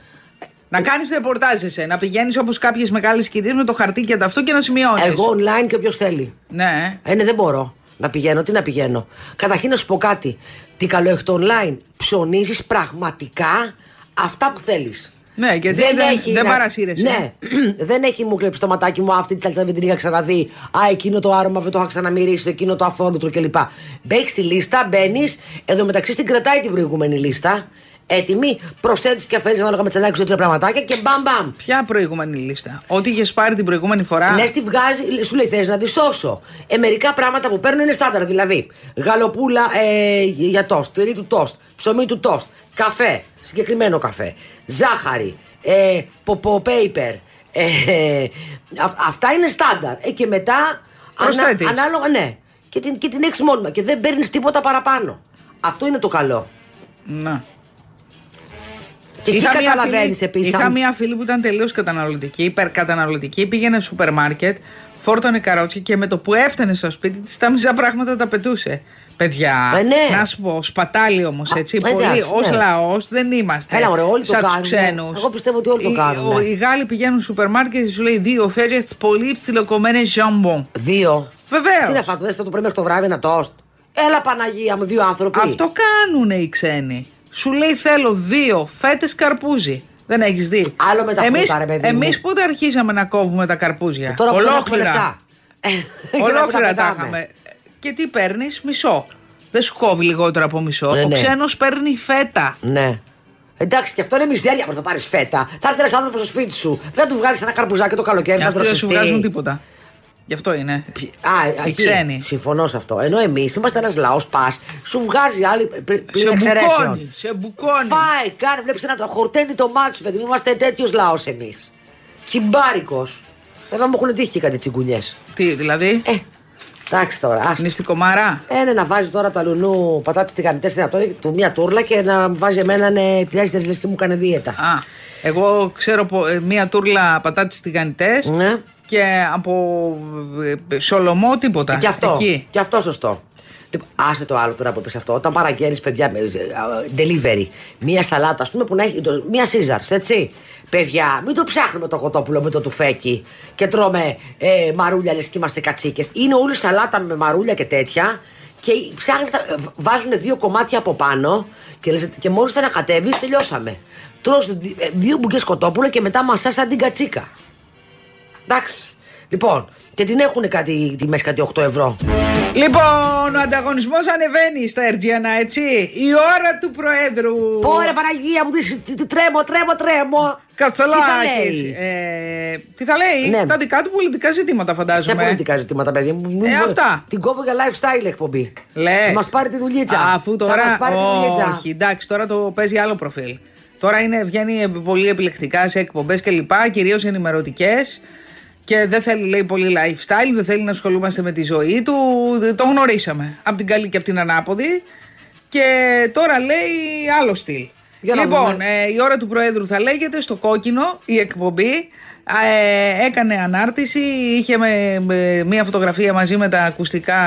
Να κάνεις ρεπορτάζ εσέ, να πηγαίνεις όπως κάποιες μεγάλες κυρίες με το χαρτί και το αυτό και να σημειώνεις. Εγώ online και όποιος θέλει. Ναι. Ε, ναι, δεν μπορώ να πηγαίνω. Τι να πηγαίνω. Καταρχήν να σου πω κάτι. Τι καλό έχει το online. Ψωνίζεις πραγματικά αυτά που θέλεις. Ναι, γιατί δεν- δεν παρασύρεσαι. Ναι, δεν έχει μου κλέψει το ματάκι μου αυτή τη σαλτά δεν την είχα ξαναδεί. Α, εκείνο το άρωμα δεν το είχα ξαναμυρίσει, εκείνο το αυθόρμητρο κλπ. Μπαίνεις στη λίστα, μπαίνεις. Εδώ μεταξύ την κρατάει την προηγούμενη λίστα. Έτοιμη, προσθέτεις και αφαιρεί ανάλογα με τις ανάγκες δύο πραγματάκια και μπαμ μπαμ. Ποια προηγούμενη λίστα; Ό,τι είχες πάρει την προηγούμενη φορά. Ναι, τη βγάζει, σου λέει θες να τη σώσω. Ε, μερικά πράγματα που παίρνω είναι στάνταρ. Δηλαδή, γαλοπούλα ε, για τόστ, τυρί του τόστ, ψωμί του τόστ, καφέ, συγκεκριμένο καφέ, ζάχαρη, ε, ποπο paper. Ε, α- αυτά είναι στάνταρ. Ε, και μετά. Προσθέτεις. ανάλογα, ναι. Και την, και την έχεις μόνιμα. Και δεν παίρνεις τίποτα παραπάνω. Αυτό είναι το καλό. Να. Και εκεί μια καταλαβαίνεις φίλη- επίσης. Είχα μία φίλη που ήταν τελείως καταναλωτική, υπερκαταναλωτική. Πήγαινε στο σούπερ μάρκετ, φόρτωνε καρότσια και με το που έφτανε στο σπίτι της τα μισά πράγματα τα πετούσε. Παιδιά, Ε, ναι. να σου πω, σπατάλι όμως έτσι. Α, πολύ. εντάξει, Ω ναι. λαός δεν είμαστε. Έλα, μωρέ, όλοι το σαν τους κάνουν. ξένους. Εγώ πιστεύω ότι όλοι το Οι- κάνουν, ο- ναι. Οι Γάλλοι πηγαίνουν στο σούπερ μάρκετ και σου λέει δύο φέρειε πολύ ψιλοκομμένε ζαμπον. Δύο. Βεβαίως. Τι να φάω, δεν το πρωί μέχρι το βράδυ ένα τόστ. Έλα Παναγία μου, δύο άνθρωποι. Αυτό κάνουν οι ξένοι. Σου λέει θέλω δύο φέτες καρπούζι. Δεν έχεις δει; Άλλο με τα φρούτα, ρε παιδί μου. Εμείς πότε αρχίσαμε να κόβουμε τα καρπούζια; Τώρα που δεν έχουμε Ολόκληρα. λεφτά. Ε, για να Ολόκληρα μην τα πετάμε. είχαμε. Και τι παίρνεις, μισό. Δεν σου κόβει λιγότερο από μισό. Ναι, Ο ναι. ξένος παίρνει φέτα. Ναι. Εντάξει, και αυτό είναι μιζέρια που θα πάρεις φέτα. Θα έρθει ένας άνθρωπος στο σπίτι σου. Δεν θα του βγάλεις ένα καρπουζάκι το καλοκαίρι Ε, να Αυτοί δεν σου δροσιστεί. βγάζουν τίποτα. Γι' αυτό είναι. Α, Οι εκεί. ξένοι. Συμφωνώ σε αυτό. Ενώ εμείς είμαστε ένας λαός πας, σου βγάζει άλλη πλην Σε εξαιρέσεων. μπουκώνει. Σε μπουκώνει. Φάει, κάνει, βλέπεις ένα τρα- χορτένι το μάτι σου, παιδί μου. Είμαστε τέτοιος λαός εμείς. Κυμπάρικος. Βέβαια μου έχουν τύχει και κάτι τσιγκουνιές. Τι, δηλαδή; Ε, εντάξει τώρα. άστα. Νηστικομαρά. Ε, ναι, να βάζει τώρα το αλουνού πατάτε τηγανιτέ στην αυτό, του μία τούρλα και να βάζει εμένα ναι, τέσσερι λες και μου έκανε δίαιτα. Α, εγώ ξέρω πο- ε, μία τούρλα πατάτες τηγανιτές Ναι. Και από ε, σολομό τίποτα. Και αυτό. Εκεί. Και αυτό σωστό. Λοιπόν, άσε το άλλο τώρα που είπες αυτό. Όταν παραγγέλνει, παιδιά, με, ε, delivery, μία σαλάτα, ας πούμε, που να έχει. το- Μία Caesars, έτσι. Παιδιά, μην το ψάχνουμε το κοτόπουλο με το τουφέκι και τρώμε ε, μαρούλια λε και είμαστε κατσίκες. Είναι όλη σαλάτα με μαρούλια και τέτοια. Και ψάχνεις, τα- βάζουν δύο κομμάτια από πάνω και, λες, και μόλις τα ανακατεύεις, τελειώσαμε. Τρως δι- ε, δύο μπουκές κοτόπουλο και μετά μασάς σαν την κατσίκα. Εντάξει. Λοιπόν, και την έχουν κάτι τιμέ κάτι 8 ευρώ. Λοιπόν, ο ανταγωνισμός ανεβαίνει στα Ερτζιανά, έτσι. Η ώρα του Προέδρου. Πόρε Παναγία μου, τι, τι, τι, τρέμω, τρέμω, τρέμω. Κατσαλάκης. Τι θα λέει; Ε, τι θα λέει, Ναι. τα δικά του πολιτικά ζητήματα, Ποια φαντάζομαι. πολιτικά ζητήματα, παιδί μου; Μην- Ε, αυτά. Την κόβω για lifestyle εκπομπή. Λες. Θα μας πάρει τη δουλίτσα. Αφού Θα τώρα. μας πάρει τη δουλίτσα. όχι, εντάξει, τώρα το παίζει άλλο προφίλ. Τώρα είναι, βγαίνει πολύ επιλεκτικά σε εκπομπές κλπ. Κυρίως ενημερωτικές. Και δεν θέλει, λέει, πολύ lifestyle, δεν θέλει να ασχολούμαστε με τη ζωή του. Το γνωρίσαμε. Από την καλή και από την ανάποδη. Και τώρα λέει άλλο στυλ. Για να λοιπόν, δούμε. ε, η ώρα του Προέδρου θα λέγεται στο κόκκινο η εκπομπή. Ε, έκανε ανάρτηση, είχε με, με μία φωτογραφία μαζί με τα ακουστικά,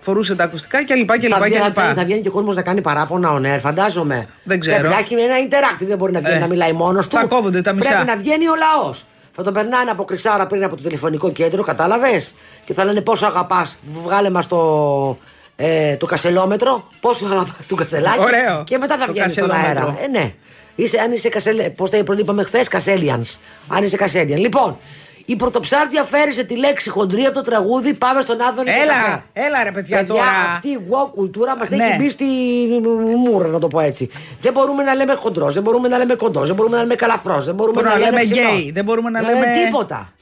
φορούσε τα ακουστικά κλπ. Θα, κλπ, βγαίνει, κλπ. θα, θα βγαίνει και ο κόσμος να κάνει παράπονα on air, φαντάζομαι. Δεν ξέρω. Πρέπει να έχει ένα interactive, δεν μπορεί να βγαίνει Ε, να μιλάει μόνος του. θα κόβονται τα μισά. Πρέπει να βγαίνει ο λαός. Θα τον περνάνε από κρυσάρα πριν από το τηλεφωνικό κέντρο, κατάλαβες; Και θα λένε πόσο αγαπάς, βγάλε μας το, ε, το κασελόμετρο. Πόσο αγαπάς του κασελάκι. Ωραίο. Και μετά θα Το βγαίνει στον κασελόμετρο. αέρα. Ε, ναι. είσαι, αν είσαι κασέλ, πώς τα είπαμε χθες, κασέλιανς. Αν είσαι κασέλιαν. Λοιπόν, η πρωτοψάρτια φέρει τη λέξη χοντρή από το τραγούδι. Πάμε στον Άδωνη. και καφέ. Έλα, έλα ρε παιδιά, Παιδιά, τώρα. αυτή η wow κουλτούρα μας Ναι. έχει μπει στη μούρα, να το πω έτσι. Δεν μπορούμε να λέμε χοντρός, δεν μπορούμε να λέμε κοντός, δεν μπορούμε να λέμε καλαφρός, δεν μπορούμε Μπορούμε να, να λέμε ψηλός. γκέι, δεν μπορούμε να Ε, λέμε- τίποτα.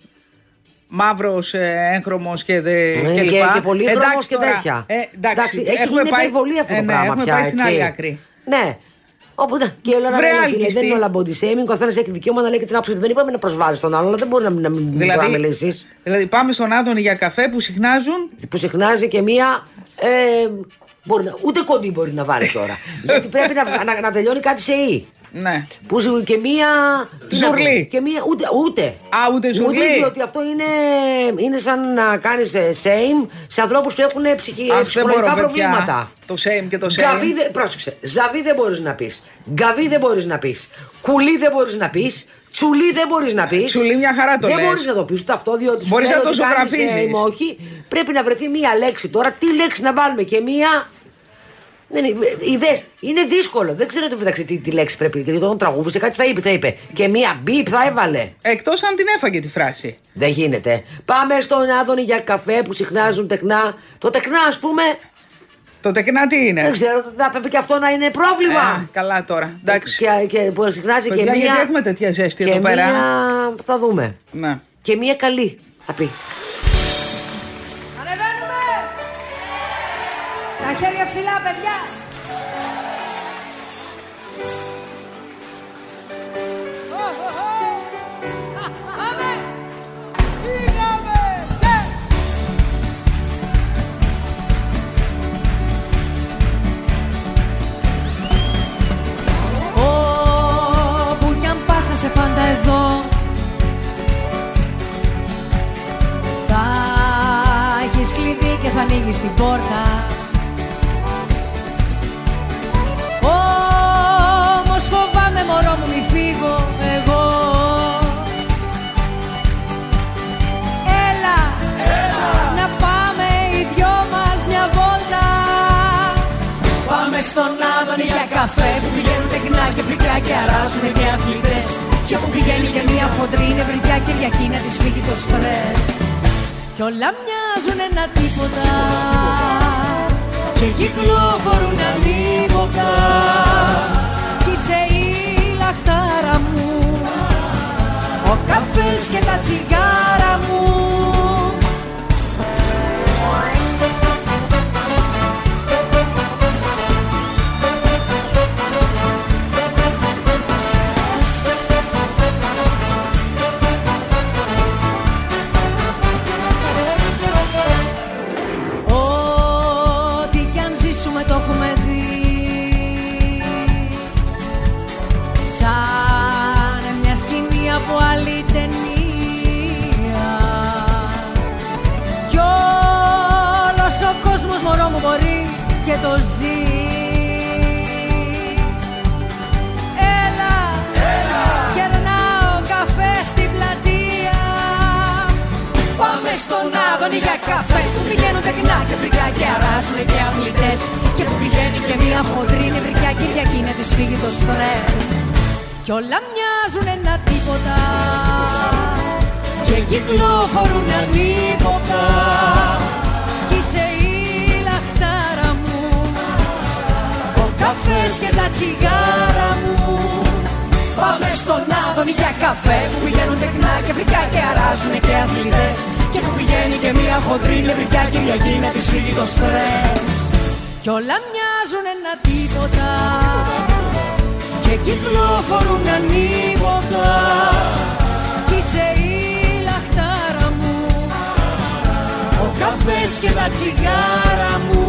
Μαύρος, έγχρωμος και, δε, Ε, και, και- λοιπά. και πολύχρωμος Εντάξει και τώρα, τέτοια. Ε, εντάξει, έχει έχουμε γίνει πάει, υπερβολή αυτό ε, το ναι, πράγμα έχουμε πια, πάει στην έτσι. άλλη άκρη. Ναι. Όπου να, και όλα να Βρε λένε, άλκιστη. λέει, δεν είναι όλα body shaming, ο καθένας έχει δικαίωμα να λέει και την άποψη του. Δεν είπαμε να προσβάλλεις τον άλλον, αλλά δεν μπορεί να, να μην Δηλαδή, δηλαδή, μιλήσει. δηλαδή πάμε στον Άδωνη για καφέ που συχνάζουν. Που συχνάζει και μία. Ε, μπορεί να, ούτε κοντή μπορεί να βάλεις τώρα. Γιατί πρέπει να, να, να τελειώνει κάτι σε ή. Ναι. Που σου- και μία. τι να πω, Ζουρλί. Και μία. Ούτε. ούτε. Α, ούτε ζουρλί. διότι αυτό είναι, είναι σαν να κάνεις same σε ανθρώπους που έχουν ψυχι, Αχ, δεν μπορώ, ψυχολογικά παιδιά. προβλήματα. Το same και το same. Γκαβί δεν, πρόσεξε. Ζαβί δεν μπορείς να πεις. Γκαβί δεν μπορείς να πεις. Κουλί δεν μπορείς να πεις. Τσουλί δεν μπορείς να πεις. Τσουλί μια χαρά το Δεν λες. μπορείς να το πεις ούτε αυτό, διότι σου Μπορείς λέει να το ότι κάνεις, ζωγραφίζεις. ε, όχι. Πρέπει να βρεθεί μία λέξη τώρα. Τι λέξη να βάλουμε και μία. Δεν είναι, ιδέες. είναι δύσκολο. Δεν ξέρω το μεταξύ τι, τι λέξη πρέπει. Γιατί όταν τραγούδισε κάτι θα είπε, θα είπε. Και μία μπιπ θα έβαλε. Εκτός αν την έφαγε τη φράση. Δεν γίνεται. Πάμε στον Άδωνη για καφέ που συχνάζουν τεκνά. Το τεκνά, ας πούμε, Το τεκνά τι είναι; δεν ξέρω, θα πρέπει και αυτό να είναι πρόβλημα. Α, καλά τώρα. Εντάξει. Και, και που συχνάζει Παιδιά, και μία. γιατί έχουμε τέτοια ζέστη και εδώ πέρα; Μία, θα δούμε. Ναι. Και μία καλή, θα πει. Τα χέρια ψηλά, παιδιά! Και το ζει. Έλα, κερνάω καφέ στην πλατεία. Πάμε στον Άδωνη για καφέ. Που πηγαίνουν τεκνά και φρικιά και αράζουν και αθλητές Και που πηγαίνει και μια χοντρή νευρικιά Κυριακή να της φύγει το στρες Κι όλα μοιάζουν ένα τίποτα. Και κυκλοφορούν ανίποτα καφές και τα τσιγάρα μου. Πάμε στον Άδωνη για καφέ Που πηγαίνουν τεκνά και φρικιά και αράζουν και αθλητές. Και που πηγαίνει και μια χοντρή νευρικιά Κυριακή να της φύγει το στρες. Κι όλα μοιάζουν ένα τίποτα. Και κυκλοφορούν ανίποτα. Κι είσαι η λαχτάρα μου. Ο καφές και τα τσιγάρα μου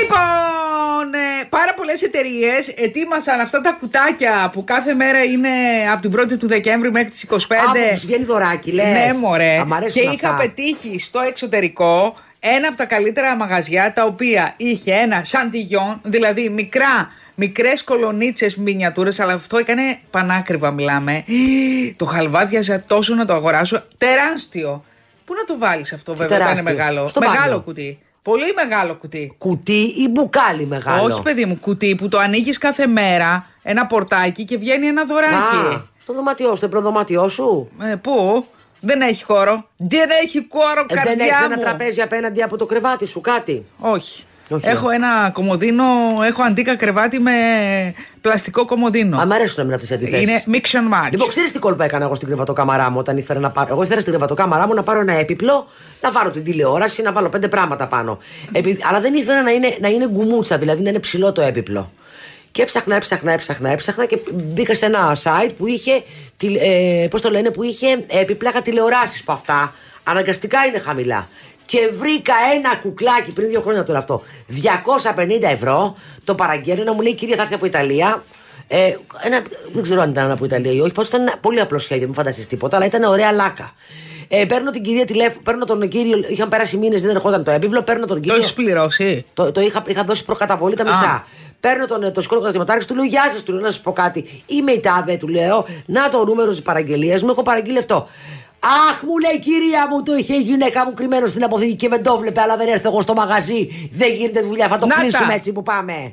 Λοιπόν, ε, πάρα πολλές εταιρείες ετοίμασαν αυτά τα κουτάκια που κάθε μέρα είναι από την 1η του Δεκέμβρη μέχρι τις 25. Α, που τους βγαίνει δωράκι, λες. Ναι, μωρέ. Α, μ' αρέσουν Και αυτά. είχα πετύχει στο εξωτερικό ένα από τα καλύτερα μαγαζιά τα οποία είχε ένα σαντιγιόν, δηλαδή μικρά, μικρές κολονίτσες μινιατούρες, αλλά αυτό έκανε πανάκριβα μιλάμε. Το χαλβάδιαζα τόσο να το αγοράσω, τεράστιο. Πού να το βάλεις αυτό, βέβαια, όταν είναι τεράστιο. μεγάλο; Στο μεγάλο μπάνιο. κουτί. Πολύ μεγάλο κουτί. Κουτί ή μπουκάλι μεγάλο; Όχι, παιδί μου, κουτί που το ανοίγεις κάθε μέρα, ένα πορτάκι και βγαίνει ένα δωράκι. Α, στο δωμάτιό σου, το προδωμάτιό σου. Ε, πού; Δεν έχει χώρο. Δεν έχει χώρο, Ε, καρδιά δεν έχεις ένα μου. τραπέζι απέναντι από το κρεβάτι σου, κάτι. Όχι. Όχι, έχω ένα κομμωδίνο, έχω αντίκα κρεβάτι με πλαστικό κομμωδίνο. Α, μ' αρέσουν να αυτές τι αντιθέσεις. Είναι mix and match. Λοιπόν, ξέρεις τι κόλπα έκανα εγώ στην κρεβατοκάμαρά μου όταν ήθελα να πάρω. Εγώ ήθελα στην κρεβατοκάμαρά μου να πάρω ένα έπιπλο, να βάλω την τηλεόραση, να βάλω πέντε πράγματα πάνω. Επει- Αλλά δεν ήθελα να είναι, να είναι γκουμούτσα, δηλαδή να είναι ψηλό το έπιπλο. Και έψαχνα, έψαχνα, έψαχνα, έψαχνα και μπήκα σε ένα site που είχε, τηλε- ε, πώς το λένε, που είχε επιπλάκα τηλεοράσεις που αυτά αναγκαστικά είναι χαμηλά. Και βρήκα ένα κουκλάκι πριν δύο χρόνια τώρα αυτό. 250 ευρώ. Το παραγγέλνω να μου λέει κυρία θα έρθει από Ιταλία. Ε, ένα, δεν ξέρω αν ήταν από Ιταλία ή όχι. Πάντως ήταν ένα πολύ απλό σχέδιο, μην φανταστείς τίποτα, αλλά ήταν ωραία λάκα. Ε, παίρνω την κυρία τηλέφωνο, παίρνω τον κύριο. Είχαν πέρασει μήνες, δεν ερχόταν το έπιπλο. Παίρνω τον Το κύριο. έχεις πληρώσει; Το, το είχα, είχα δώσει προκαταβολή τα μισά. Α. Παίρνω τον, τον σκόλο καταστηματάρχη, του λέω Γεια σας, του λέω να σας πω κάτι. Είμαι η Τάδε, του λέω. Να το νούμερο τη παραγγελία μου, έχω παραγγείλει αυτό. Αχ, μου λέει κυρία μου, το είχε η γυναίκα μου κρυμμένο στην αποθήκη και δεν το βλέπε, αλλά δεν έρθω εγώ στο μαγαζί. Δεν γίνεται δουλειά, θα το Να τα. κλείσουμε έτσι που πάμε.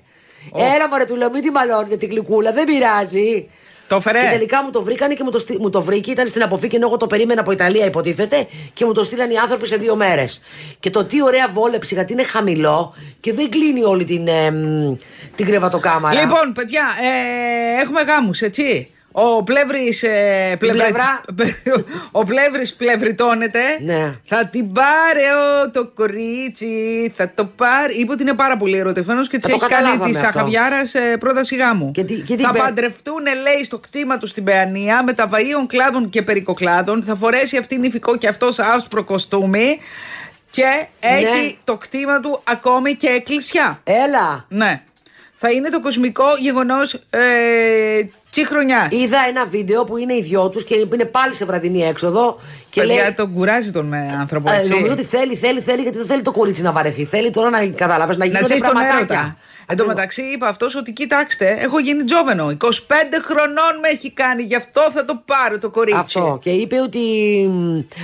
Έλα μωρέ, του λέω, μην τη μαλώνετε την κλικούλα, δεν πειράζει. Το έφερε. Και τελικά μου το βρήκανε και μου το, στει- μου το βρήκε. Ήταν στην αποθήκη ενώ εγώ το περίμενα από Ιταλία, υποτίθεται. Και μου το στείλαν οι άνθρωποι σε δύο μέρες. Και το τι ωραία βόλεψη, γιατί είναι χαμηλό και δεν κλείνει όλη την, εμ, την κρεβατοκάμαρα. Λοιπόν, παιδιά, ε, έχουμε γάμους, έτσι. Ο Πλεύρης. Ε, πλευρά. ο Πλεύρης πλευριτώνεται. Ναι. Θα την πάρει ο, το κορίτσι. Θα το πάρει. Είπε ότι είναι πάρα πολύ ερωτευμένος και τη το έχει κάνει καταλάβαμε της αυτό. Σαχαβιάρα ε, πρόταση γάμου. Και τι- και τι θα είπε; παντρευτούν, λέει, στο κτήμα τους στην Παιανία με τα βαΐων κλάδων και περικοκλάδων. Θα φορέσει αυτή νηφικό και αυτός άσπρο κοστούμι. Και έχει Ναι. το κτήμα του ακόμη και εκκλησιά. Έλα. Ναι. Θα είναι το κοσμικό γεγονός ε, τσι χρονιά; Είδα ένα βίντεο που είναι οι δυο τους και είναι πάλι σε βραδινή έξοδο. Και Παιδιά, λέει. τον κουράζει τον ε, άνθρωπο, Ε, έτσι. νομίζω ότι θέλει, θέλει, θέλει, γιατί δεν θέλει το κορίτσι να βαρεθεί. Θέλει τώρα να καταλάβεις να να γίνονται τσίσεις τον πραγματάκια. έρωτα. Εν τω μεταξύ, είπε αυτός ότι κοιτάξτε, έχω γίνει τζόβενο. 25 χρονών με έχει κάνει, γι' αυτό θα το πάρω το κορίτσι. Αυτό. Και είπε ότι.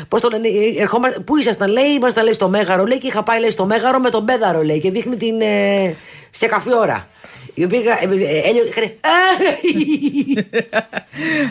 Πώς το λένε, ε, ερχόμα, πού ήσασταν, λέει, ήμασταν λέει, στο Μέγαρο, λέει, και είχα πάει λέει, στο Μέγαρο με τον Πέδαρο, λέει, και δείχνει την. Ε, σε καφή ώρα. Η οποία. Ε, ε, ε, έκανε,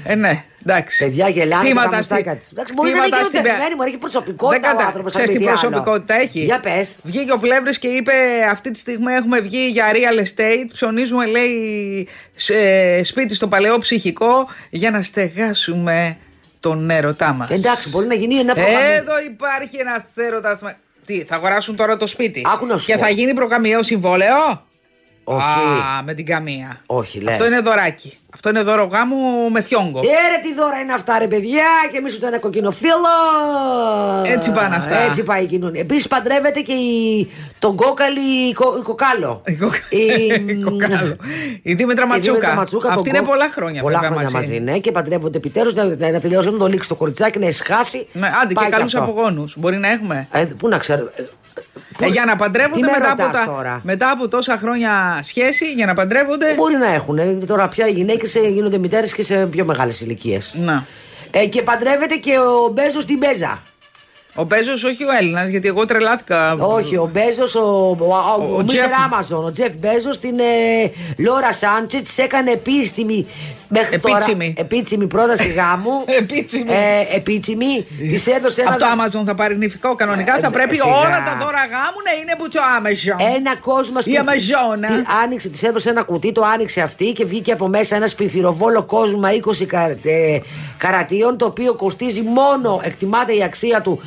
Ε, ναι, εντάξει. Παιδιά γελάνε και Χτήματα τα μουστάκια στη- της. Εντάξει, μπορεί να είναι χτήματα και στην οδευμένη, Πε- μωρέ, έχει προσωπικότητα Δεν ο κατα- άνθρωπος, Ξέρεις αν τι μη τι άλλο. προσωπικότητα έχει; Για πες. Βγήκε ο Πλεύρης και είπε αυτή τη στιγμή έχουμε βγει για real estate. Ψωνίζουμε, λέει, σε- σπίτι στο παλαιό ψυχικό για να στεγάσουμε τον έρωτά μας. Εντάξει, μπορεί να γίνει ένα πρόγραμμα. Εδώ υπάρχει ένας έρωτας. Τι, θα αγοράσουν τώρα το σπίτι; Άκου να σου και πω. θα γίνει προκαμιαίο συμβόλαιο; Όχι. Α, με την καμία. Όχι, λες. Αυτό είναι δωράκι. Αυτό είναι δώρο γάμου με θιόγκο. Ε, ρε, τι δώρα είναι αυτά, ρε παιδιά, και εμείς ούτε ένα κοκκινοφίλο. Έτσι πάνε αυτά. Έτσι πάει η κοινωνία. Επίσης παντρεύεται και η... τον κόκαλη η κο... η κοκάλο. Η κοκα- Η- η κοκάλο. Η Δήμητρα η Ματσούκα. Δήμητρα Ματσούκα, Αυτή τον είναι κο- πολλά χρόνια Πολλά βέβαια χρόνια μαζί. μαζί, ναι, και παντρεύονται επιτέλους να, να, να τελειώσει να το λήξει το κοριτσάκι, να ησυχάσει. Ναι, άντε Πάει και καλούς αυτό. απογόνους. Μπορεί να έχουμε; Ε, πού να ξέρω. Ε, Ε, για να παντρεύονται Τι με μετά από, ρωτάς τα- τώρα; μετά από τόσα χρόνια σχέση, για να παντρεύονται. Μπορεί να έχουν. ε, Τώρα πια οι γυναίκες γίνονται μητέρες και σε πιο μεγάλες ηλικίες. Να. Ε, και παντρεύεται και ο Μπέζος στην Μπέζα. Ο Μπέζος, όχι ο Έλληνας, γιατί εγώ τρελάθηκα. Όχι, ο Μπέζος, ο, ο, ο, ο ο, Jeff. Mr. Amazon, ο Τζεφ Μπέζος, την ε, Λόρα Σάντσετ έκανε επίσημη. Μέχρι Επίτσιμη. Τώρα, επίτσιμη πρόταση γάμου. Επίτσιμη. Ε, επίτσιμη. Της έδωσε ένα. Από το Amazon θα πάρει νηφικό. Κανονικά Ε, θα πρέπει σιγά. όλα τα δώρα γάμου να είναι από το Amazon. Ένα κόσμο Η Αμαζόνα. Τι άνοιξε, της έδωσε ένα κουτί, το άνοιξε αυτή και βγήκε από μέσα ένα σπιθυροβόλο κόσμημα 20 κα, ε, καρατίων, το οποίο κοστίζει μόνο, εκτιμάται η αξία του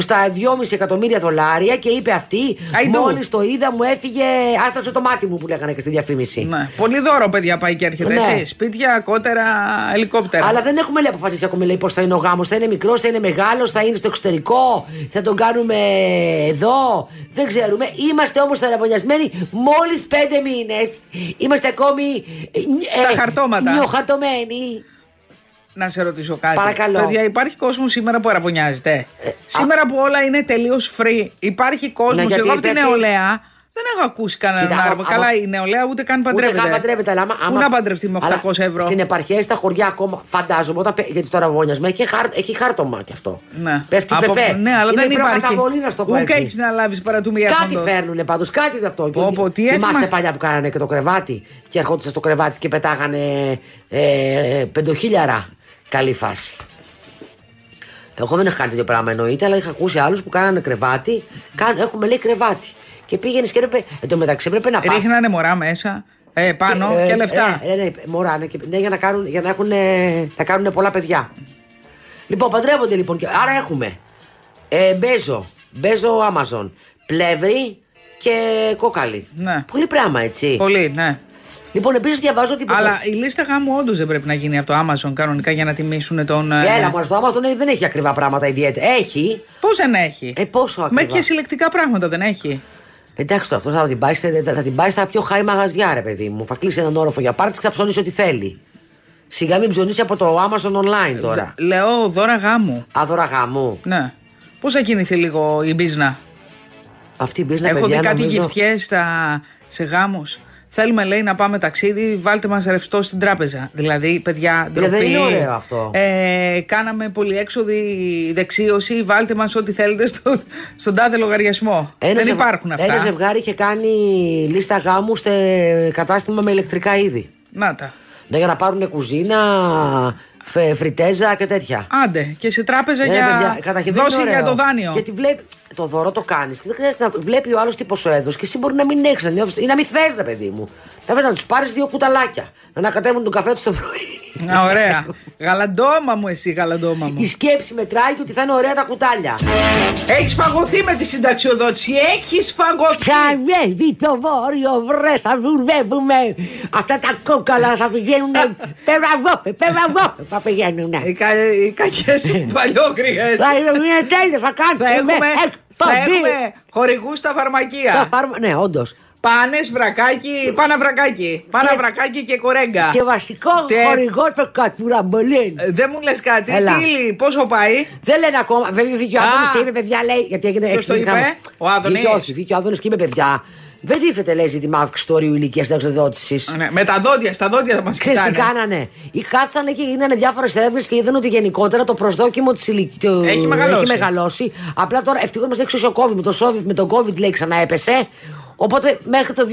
στα 2,5 εκατομμύρια δολάρια και είπε αυτή, I do. μόλις το είδα μου έφυγε, άστασε το μάτι μου που λέγανε και στη διαφήμιση. Ναι. Πολύ δώρο, παιδιά, πάει και έρχεται. Ναι. Έτσι. Σπίτια, κότερα, ελικόπτερα. Αλλά δεν έχουμε λέει αποφασίσει ακόμη λέει πώς θα είναι ο γάμος. Θα είναι μικρός, θα είναι μεγάλος, θα είναι στο εξωτερικό, θα τον κάνουμε εδώ. Δεν ξέρουμε. Είμαστε όμως θεραπονιασμένοι μόλις πέντε μήνες. Είμαστε ακόμη. ε, Στα χαρτώματα. Νιοχαρτωμένοι. Να σε ρωτήσω κάτι. Παρακαλώ. Ε, Παιδιά, υπάρχει κόσμος σήμερα που αραβωνιάζεται; σήμερα που όλα είναι τελείως free, υπάρχει κόσμος. Ναι, γιατί Εγώ από την πέφτει- νεολαία Δεν έχω ακούσει κανέναν Κοίτα, άραβο. άμα- Καλά, άμα- η νεολαία ούτε καν Ούτε παντρεύεται. καν παντρεύεται, αλλά άμα. Πού να παντρευτεί με 800 αλλά ευρώ; Στην επαρχία, στα χωριά ακόμα, φαντάζομαι, όταν, πε- γιατί τώρα βόνιασμα έχει, χάρ, έχει χάρτομα κι αυτό. Ναι. Πέφτει Από- πεπέ. Ναι, αλλά Είναι δεν η υπάρχει. προκαταβολή, να στο πω Ούτε έτσι. έχεις να λάβεις παρά του μία Κάτι φέρνουνε πάντως, κάτι δε αυτό. Πω, πω, τι Θυμάσαι έθιμα. παλιά που κάνανε και το κρεβάτι και ερχόντουσαν στο κρεβάτι και πετάγανε ε, πεντοχίλιαρα. Καλή φάση. Εγώ δεν έχω κάνει τέτοιο πράγμα εννοείται, αλλά είχα ακούσει άλλους που κάνανε κρεβάτι. Κάν, έχουμε λέει κρεβάτι. Και πήγαινες και έπρεπε. Εν τω μεταξύ έπρεπε να πας. Ρίχνανε μωρά μέσα. Ε, πάνω Ε, και ε, λεφτά. Ε, ναι, ναι, μωρά, ναι, και- ναι, για να κάνουν, για να έχουν, ε, να κάνουν πολλά παιδιά. Λοιπόν, παντρεύονται λοιπόν. Και, άρα έχουμε ε, Μπέζο, Μπέζο Amazon, Πλεύρη και Κόκαλη. Ναι. Πολύ πράγμα, έτσι. Πολύ, ναι. Λοιπόν, επίσης διαβάζω ότι. Αλλά η λίστα γάμου όντως δεν πρέπει να γίνει από το Amazon κανονικά για να τιμήσουν τον. ε, Έλα, μα το Amazon δεν έχει ακριβά πράγματα ιδιαίτερα. Έχει. Πώς δεν έχει; Ε, πόσο ακριβά; Μέχρι και συλλεκτικά πράγματα δεν έχει. Εντάξει, το αυτός θα την, πάει, σε- θα την πάει στα πιο high μαγαζιά, ρε παιδί μου. Θα κλείσει έναν όροφο για πάρτι και θα ψωνίσει ό,τι θέλει. Σιγά μην ψωνίσεις από το Amazon online τώρα. Λέω δώρα γάμου. Άδωρα γάμου. Ναι. Πώς θα κινηθεί λίγο η μπίζνα. Αυτή η business, Έχω παιδιά, δει κάτι νομίζω- γυφτιές σε γάμους. Θέλουμε, λέει, να πάμε ταξίδι, βάλτε μας ρευστό στην τράπεζα. Δηλαδή, παιδιά, δεν ντροπή. είναι ωραίο αυτό. Ε, κάναμε πολυέξοδη δεξίωση, βάλτε μας ό,τι θέλετε στο, στον τάδε λογαριασμό. Ένα δεν ζευ- υπάρχουν αυτά. Ένα ζευγάρι είχε κάνει λίστα γάμου σε κατάστημα με ηλεκτρικά είδη. Να τα. Ναι, για να πάρουν κουζίνα, φε- φριτέζα και τέτοια. Άντε, και σε τράπεζα Ναι, για παιδιά, καταρχήν δεν δώσει είναι για ωραίο. το δάνειο. Γιατί βλέπει. Το δώρο το κάνεις και δεν χρειάζεται να βλέπει ο άλλος τι ποσό έδωσε και εσύ μπορεί να μην έχεις να νιώθεις- ή να μην θες, ρε παιδί μου. Να βρει να τους πάρεις δύο κουταλάκια. Να ανακατεύουν τον καφέ τους το πρωί. Α, ωραία. γαλαντόμα μου, εσύ, γαλαντόμα μου. Η σκέψη μετράει και ότι θα είναι ωραία τα κουτάλια. Έχεις φαγωθεί με τη συνταξιοδότηση. Έχεις φαγωθεί. Ξανέβει το βόρειο βρε, θα δουλεύουμε. Αυτά τα κόκαλα θα πηγαίνουν. Περαβόπε, περαβόπε θα πηγαίνουν. Οι, κα, οι κακές παλιόκριες. Θα είναι μια τέλεια, θα κάνουμε. Θα έχουμε, θα εκπομπή. έχουμε χορηγούς στα Θα φαρμακεία. πάρουμε, ναι, όντως. Πάνες βρακάκι, πάνα βρακάκι. Πάνα Και- βρακάκι και κορέγκα. Και βασικό Τε- χορηγό το κατουραμπολίν. Ε, Δεν μου λες κάτι. Έλα. Τι, ύλη, πόσο πάει; Δεν λένε ακόμα. Βέβαια βγήκε ο Α. Άδωνης και είπε παιδιά, λέει. Γιατί έγινε Ποιος το εξωτερικά. είπε; Ο Άδωνης; Βγήκε, όχι, βγήκε ο Άδωνης και είπε παιδιά. Δεν τίθεται, λέει, ζήτημα αύξηση του ορίου ηλικία εξοδότηση. Ναι, με τα δόντια, στα δόντια θα μας Ξέρεις τι κάνανε; Ή κάτσανε και γίνανε διάφορες έρευνες και είδαν ότι γενικότερα το προσδόκιμο της ηλικία. Έχει μεγαλώσει. Έχει μεγαλώσει. Απλά τώρα ευτυχώς μας έχει ο COVID. Με, το COVID. με τον COVID λέει ξανά έπεσε. Οπότε μέχρι το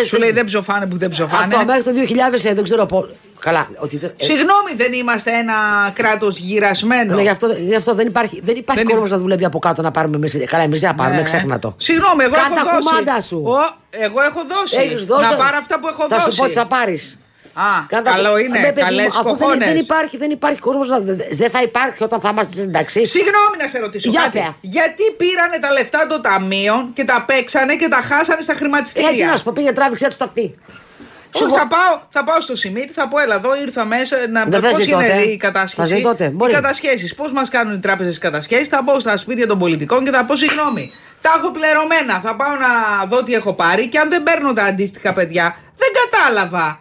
2000. Σου λέει δεν ψοφάνε που δεν ψοφάνε. Αυτό μέχρι το 2000 ε, δεν ξέρω πώ. Καλά. Ότι, δεν- ε, Συγγνώμη, δεν είμαστε ένα κράτος γυρασμένο. ναι, γι, αυτό, γι' αυτό δεν υπάρχει, δεν υπάρχει Δεν κόσμος να δουλεύει από κάτω να πάρουμε εμεί. Καλά, εμείς δεν θα πάρουμε, Ναι. ξέχνα το. Συγγνώμη, εγώ Κάνε έχω τα δώσει. κουμάντα σου. Ο, εγώ έχω δώσει. Έχεις δώσει να το- πάρω αυτά που έχω θα δώσει. σου πω τι θα πάρεις. Α, καλό είναι. Καλές Αφού δεν, δεν υπάρχει, δεν υπάρχει κόσμος να. Δεν θα υπάρχει όταν θα είμαστε στην ταξί. Συγγνώμη να σε ρωτήσω Για κάτι. πες. Γιατί πήρανε τα λεφτά των ταμείων και τα παίξανε και τα χάσανε στα χρηματιστήρια. Ε, τι να σου πω, πήγε τράβηξε του ταυτί. Όχι, Σου πω- θα, πάω, θα πάω στο Σιμίτι, θα πω, έλα εδώ, ήρθα μέσα να Δεν θα πώς ζει είναι τότε. η κατάσχεση. Θα ζει τότε, μπορεί. Οι κατασχέσεις, πώς μας κάνουν οι τράπεζες κατασχέσεις, θα πάω στα σπίτια των πολιτικών και θα πω συγγνώμη. Τα έχω πληρωμένα, θα πάω να δω τι έχω πάρει και αν δεν παίρνω τα αντίστοιχα παιδιά, δεν κατάλαβα.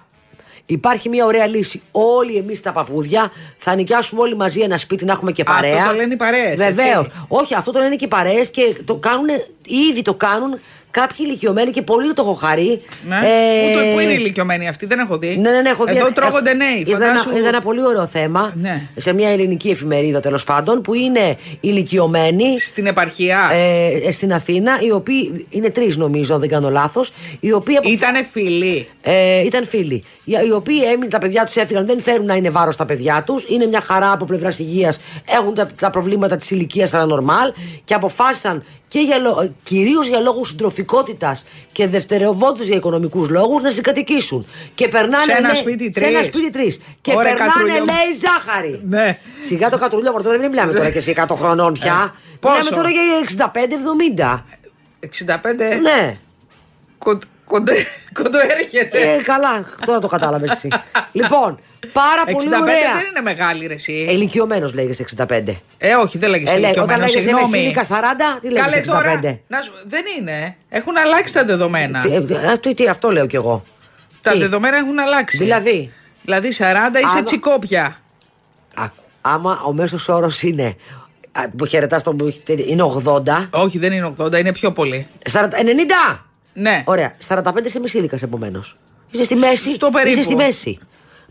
Υπάρχει μια ωραία λύση. Όλοι εμείς τα παππούδια θα νοικιάσουμε όλοι μαζί ένα σπίτι να έχουμε και Αυτό παρέα. το λένε οι παρέες, Βεβαίως. έτσι. Όχι, αυτό το λένε και οι παρέες και το κάνουν, ήδη το κάνουν κάποιοι ηλικιωμένοι και πολύ το έχω χαρεί. Ναι. Ε, Ούτε που είναι ηλικιωμένοι αυτοί, δεν έχω δει. Ναι, ναι, ναι, έχω δει. Εδώ έχω- τρώγονται νέοι. Είδα ένα, φαντάσου- είδα ένα πολύ ωραίο θέμα Ναι. σε μια ελληνική εφημερίδα τέλος πάντων που είναι ηλικιωμένοι Στην επαρχία. ε, στην Αθήνα, οι οποίοι είναι τρεις νομίζω, αν δεν κάνω λάθος, οι οποίοι αποφ- Ήτανε φίλοι. ε, ήταν φίλοι. Οι, οι οποίοι έμειναν, τα παιδιά τους έφυγαν, δεν θέλουν να είναι βάρος τα παιδιά τους. Είναι μια χαρά από πλευράς υγείας. Έχουν τα, τα προβλήματα της ηλικίας, αλλά νορμάλ. Και αποφάσισαν και για, λο- κυρίως για λόγους συντροφικότητας και δευτερευόντως για οικονομικούς λόγους να συγκατοικήσουν. Και περνάνε, Σε ένα λέει- σπίτι Σε τρεις. ένα σπίτι τρεις. Και Ωραία, περνάνε, κατρούλιο. λέει, ζάχαρη. Ναι. Σιγά το κατρούλιο, μωρέ, τώρα δεν μιλάμε τώρα και σε 100 χρονών πια. πόσο; μιλάμε τώρα για 65-70. 65. Ναι. Κον- Κοντο, κοντο έρχεται. Ε, καλά, τώρα το κατάλαβες εσύ. λοιπόν, πάρα 65 πολύ ωραία. δεν είναι μεγάλη ρε εσύ. Ηλικιωμένος λέγεσαι 65. Ε, όχι, δεν λέγεσαι Ε, λέει, ηλικιωμένος, όταν λέγεσαι συγγνώμη. Μεσήλικα 40, τι Καλέ λέγεσαι τώρα, 65. να σου- δεν είναι. Έχουν αλλάξει τα δεδομένα. Τι, ε, ε, τι, τι, αυτό λέω κι εγώ. τα τι; δεδομένα έχουν αλλάξει. Δηλαδή, Δηλαδή 40 είσαι Άμα- τσικόπια. άκου, άμα ο μέσος όρος είναι. α, που χαιρετάς τον που είναι 80. Όχι, δεν είναι 80, είναι πιο πολύ. 40, 90! Ναι. Ωραία. 45 είσαι μεσήλικα επομένως. Είσαι στη μέση. Στο περίπου. Είσαι στη μέση.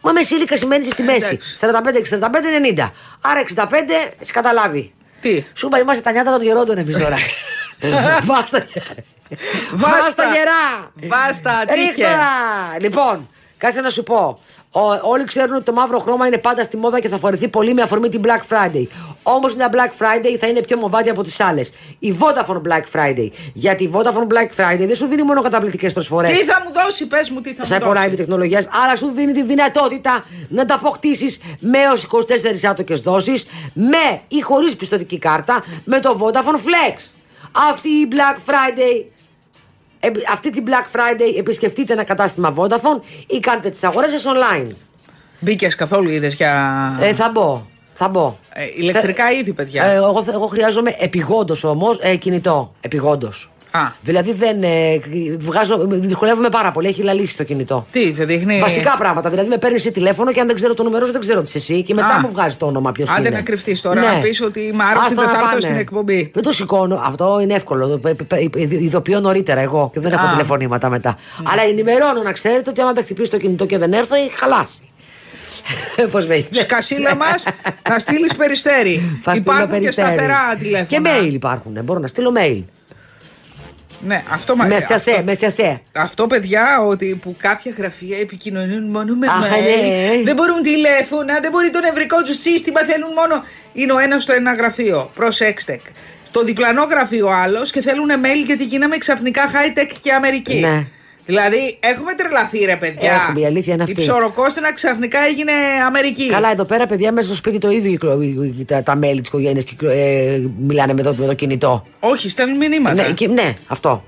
Μα μεσήλικα σημαίνει είσαι στη μέση. Εντάξει. 45, 65, 90. Άρα 65, σε καταλάβει. Τι; Σου είπα, είμαστε τα νιάτα των γερόντων εμείς τώρα. Βάστα. Βάστα γερά. Βάστα, τύχε. Ρίχτα. Λοιπόν, κάτσε να σου πω. Ο- όλοι ξέρουν ότι το μαύρο χρώμα είναι πάντα στη μόδα και θα φορεθεί πολύ με αφορμή την Black Friday. Όμως μια Black Friday θα είναι πιο μοβάτη από τις άλλες. Η Vodafone Black Friday. Γιατί η Vodafone Black Friday δεν σου δίνει μόνο καταπληκτικές προσφορές. Τι θα μου δώσει, πες μου, τι θα Σαν μου δώσει. υποράβη τεχνολογίας, αλλά σου δίνει τη δυνατότητα να τα αποκτήσεις με έω 24 άτοκες δόσεις, με ή χωρίς πιστοτική κάρτα, με το Vodafone Flex. Αυτή η Black Friday. ε, αυτή την Black Friday επισκεφτείτε ένα κατάστημα Vodafone ή κάντε τις αγορές σας online. Μπήκες καθόλου, είδες για. Ε, θα μπω. Θα μπω. Ε, ηλεκτρικά είδη, παιδιά. Ε, εγώ, εγώ χρειάζομαι επιγόντως όμως ε, κινητό. Επιγόντως. Α. Δηλαδή δεν. Ε, βγάζω, δυσκολεύομαι πάρα πολύ. Έχει λαλήσει το κινητό. Τι, δεν δείχνει. Βασικά πράγματα. Δηλαδή με παίρνεις τηλέφωνο και αν δεν ξέρω το νούμερο σου, δεν ξέρω τι είσαι εσύ. Και μετά Α. μου βγάζει το όνομα ποιος είναι. Άντε να κρυφτείς τώρα, να πεις ότι είμαι άρρωστης, Άστα δεν να θα έρθω πάνε. στην εκπομπή. Δεν το σηκώνω. Αυτό είναι εύκολο. Το πε- πε- πε- Ειδοποιώ νωρίτερα εγώ και δεν έχω Α. τηλεφωνήματα μετά. Αλλά ενημερώνω να ξέρετε ότι άμα δεν χτυπήσει το κινητό και δεν έρθω, έχει χαλάσει. Πώς με είδες. Σκασίλα μας να στείλεις περιστέρι. Θα στείλω Υπάρχουν και περιστέρι. σταθερά τηλέφωνα. Και mail υπάρχουν. Μπορώ να στείλω mail. Ναι, αυτό μα Με αυτό- στιασέ, με στιασέ. Αυτό, παιδιά, ότι που κάποια γραφεία επικοινωνούν μόνο με Αχ, mail, ναι. δεν μπορούν τηλέφωνα, δεν μπορεί το νευρικό τους σύστημα, θέλουν μόνο. Είναι ο ένας στο ένα γραφείο. Προσέξτε. Το διπλανό γραφείο άλλος και θέλουν mail γιατί γίναμε ξαφνικά high tech και Αμερική. Ναι. Δηλαδή, έχουμε τρελαθεί, ρε παιδιά. Έχουμε, η αλήθεια είναι αυτή. Η ψωροκόστενα ξαφνικά έγινε Αμερική. Καλά, εδώ πέρα, παιδιά, μέσα στο σπίτι το ίδιο κυκλο- τα, τα μέλη της οικογένειας ε, μιλάνε με το, με το κινητό. Όχι, στέλνουν μηνύματα. Ναι, και- ναι, αυτό.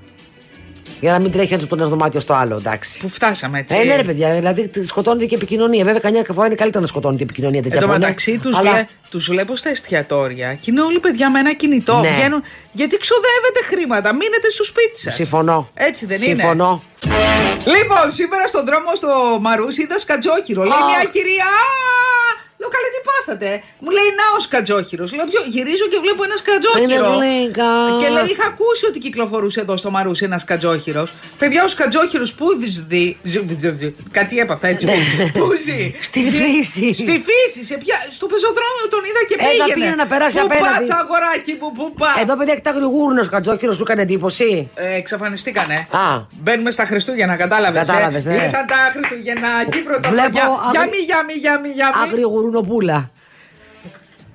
Για να μην τρέχει ένας από το ένα δωμάτιο στο άλλο, εντάξει. Που φτάσαμε έτσι. Ε, ναι, ρε παιδιά, δηλαδή σκοτώνεται και η επικοινωνία. Βέβαια, καμιά φορά είναι καλύτερα να σκοτώνεται η επικοινωνία τέτοια Εν τω που είναι, μεταξύ τους αλλά- βλέ, τους βλέπω στα εστιατόρια και είναι όλοι παιδιά με ένα κινητό. Ναι. Βγαίνουν, γιατί ξοδεύετε χρήματα, μείνετε στο σπίτι σας. Συμφωνώ. Έτσι δεν Συμφωνώ. είναι. Λοιπόν, σήμερα στον δρόμο στο Μαρούσι είδα σκατζόχυρο. Λέει Αχ. μια κυρία. «Α!» Λέω καλέ τι πάθατε. Μου λέει να ο σκατζόχυρος. Λέω ποιο. Γυρίζω και βλέπω ένα σκατζόχυρο. Είναι γλύκα. Και λέει είχα ακούσει ότι κυκλοφορούσε εδώ στο Μαρούσι ένα σκατζόχυρος. Παιδιά, ο σκατζόχυρος που δει. Κάτι έπαθα έτσι. Πού ζει. Στη Ζει- φύση. Στη φύση. Σε ποια... Στο πεζοδρόμιο τον είδα και Ε, θα πήγαινε. πήγαινε να περάσει πού απέναντι. πας, αγοράκι μου, πού πας. Εδώ, παιδιά, έχει τα γρηγούρνο κατζόκυρο, σου έκανε εντύπωση. Ε, εξαφανιστήκανε. Α. Μπαίνουμε στα Χριστούγεννα, κατάλαβες. Κατάλαβες, ναι. Ήρθαν τα Χριστουγεννάκι πρώτα. Βλέπω αγρι- Γιάμι, γιάμι, γιάμι, γιάμι. Άγριο γουρουνοπούλα.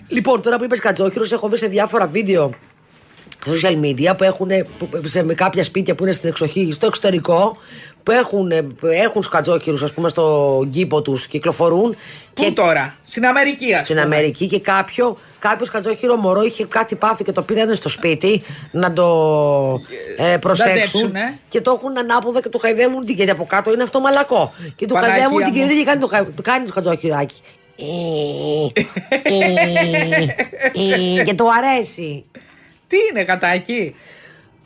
Λοιπόν, τώρα που είπες κατζόκυρο, έχω δει σε διάφορα βίντεο στα social media που έχουν που- σε με κάποια σπίτια που είναι στην εξοχή, στο εξωτερικό, που έχουν, που έχουν σκατζόχυρου, ας πούμε, στο κήπο τους, κυκλοφορούν. Πού τώρα, στην Αμερική, ας στην Αμερική και κάποιο, κάποιος κατζόχυρο μωρό είχε κάτι πάθει και το πήρανε στο σπίτι να το ε, προσέξουν. δέψουνε. Και το έχουν ανάποδα και του χαϊδεύουν την γιατί από κάτω είναι αυτό μαλακό. Και του Παναγία χαϊδεύουν την μου. κυρία και κάνει το, χαϊ- το, κάνει το κατζόχυράκι. Ε, ε, ε, και του αρέσει. Τι είναι, κατάκι;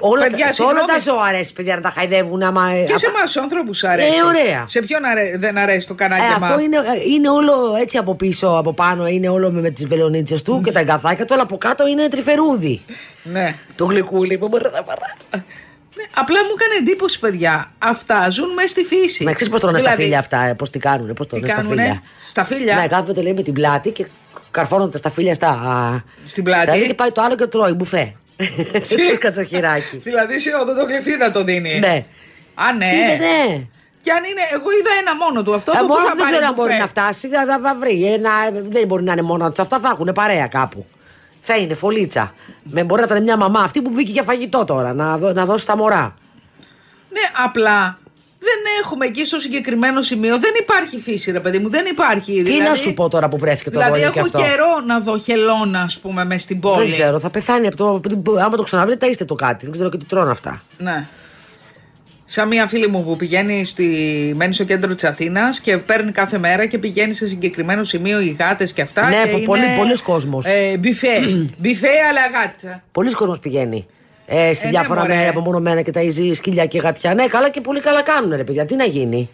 Όλα, Παιδιά, τα- σε όλα συγγνώμη. τα ζώα αρέσει, παιδιά, να τα χαϊδεύουν. Άμα, Και σε απα- εμάς τους άνθρωπου αρέσει. Ε, ωραία. Σε ποιον αρέ- δεν αρέσει το Ε, κανάκιμα. αυτό είναι, ε, είναι όλο έτσι από πίσω, από πάνω, είναι όλο με, με τις βελονίτσες του και τα εγκαθάκια του, αλλά από κάτω είναι τρυφερούδι. Ναι. Το γλυκούλι που μπορεί να παρά. Ναι, Απλά μου έκανε εντύπωση, παιδιά. Αυτά ζουν μέσα στη φύση. Να ξέρεις πώς τρώνε στα Δηλαδή, φίλια αυτά, πώς τι κάνουν, πώς Τι τρώνε στα κάνουνε, φίλια. στα φίλια. Ναι, κάθονται λέει με την πλάτη και καρφώνονται τα σταφύλια στα. α, Στην πλάτη; στα άλλη και πάει το άλλο και τρώει μπουφέ. Τι; Κατσοχυράκι. Δηλαδή σε οδοντογλυφίδα το δίνει; Ναι. Α, ναι. Είδε, ναι. Και αν είναι, εγώ είδα ένα μόνο του. Αυτό Ε, από πού μόνος θα δεν πάρει ξέρω αν μπουφέ; μπορεί να φτάσει. Θα, θα, θα βρει. Ένα, δεν μπορεί να είναι μόνο του. Αυτά θα έχουν παρέα κάπου. Θα είναι φωλίτσα. Με μπορεί να ήταν μια μαμά αυτή που βγήκε για φαγητό τώρα. Να, δω- να δώσει τα μωρά. Ναι, απλά δεν έχουμε εκεί στο συγκεκριμένο σημείο. Δεν υπάρχει φύση, ρε παιδί μου. Δεν υπάρχει. Τι να σου πω τώρα που βρέθηκε το Δηλαδή, αγόρι έχω και αυτό; καιρό να δω χελώνα, ας πούμε, μες στην πόλη. Δεν ξέρω, θα πεθάνει από το. Άμα το ξαναβρει, τα είστε το κάτι. Δεν ξέρω και τι τρώνε αυτά. Ναι. Σαν μία φίλη μου που πηγαίνει στη... μένει στο κέντρο της Αθήνας και παίρνει κάθε μέρα και πηγαίνει σε συγκεκριμένο σημείο οι γάτες και αυτά. Ναι, και που είναι, πολύ- πολλής κόσμος. Ε, μπιφέ. μπιφέ, αλλά γάτα. Πολλοί κόσμος πηγαίνει. Ε, στη Ε, ναι, διάφορα μωρέ. μέρη απομονωμένα και τα ζει σκυλιά και γατιά. Ναι, καλά και πολύ καλά κάνουν ρε παιδιά. Τι να γίνει.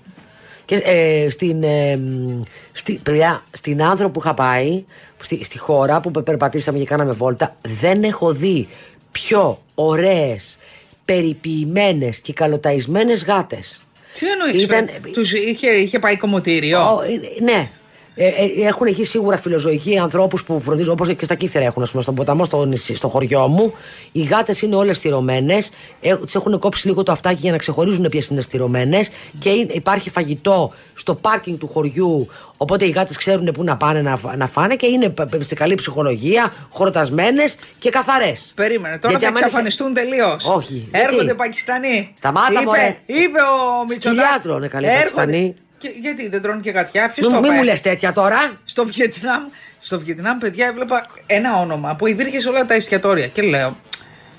Και ε, στην, ε, μ, στη, παιδιά, στην άνθρωπο που είχα πάει, στη, στη χώρα που πε- περπατήσαμε και κάναμε βόλτα, δεν έχω δει πιο ωραίες περιποιημένες και καλοταϊσμένες γάτες. Τι εννοείς, Ήταν- Τους είχε, είχε πάει κομμωτήριο; ναι. Ε, ε, έχουν εκεί σίγουρα φιλοζωικοί ανθρώπους που φροντίζουν, όπως και στα κύθερα έχουν, ας πούμε, στον ποταμό, στο, νησί, στο χωριό μου. Οι γάτες είναι όλες στηρωμένε. Ε, Τις έχουν κόψει λίγο το αυτάκι για να ξεχωρίζουν ποιες είναι στηρωμένε. Και είναι- υπάρχει φαγητό στο πάρκινγκ του χωριού. Οπότε οι γάτες ξέρουν πού να πάνε να, φα- να φάνε και είναι π- π- σε καλή ψυχολογία, χορτασμένες και καθαρές. Περίμενε, τώρα θα εξαφανιστούν τελείως. Όχι, γιατί; Έρχονται Πακιστανοί. Σταμάτα, είπε, μωρέ. είπε ο Μητσοτάκη. Σκυλιά τρώνε καλοί Πακιστανοί. Και, γιατί δεν τρώνε και γατιά, ποιος Μην, το μην είπε; μου λες τέτοια τώρα. Στο Βιετνάμ, στο Βιετνάμ, παιδιά, έβλεπα ένα όνομα που υπήρχε σε όλα τα εστιατόρια. Και λέω,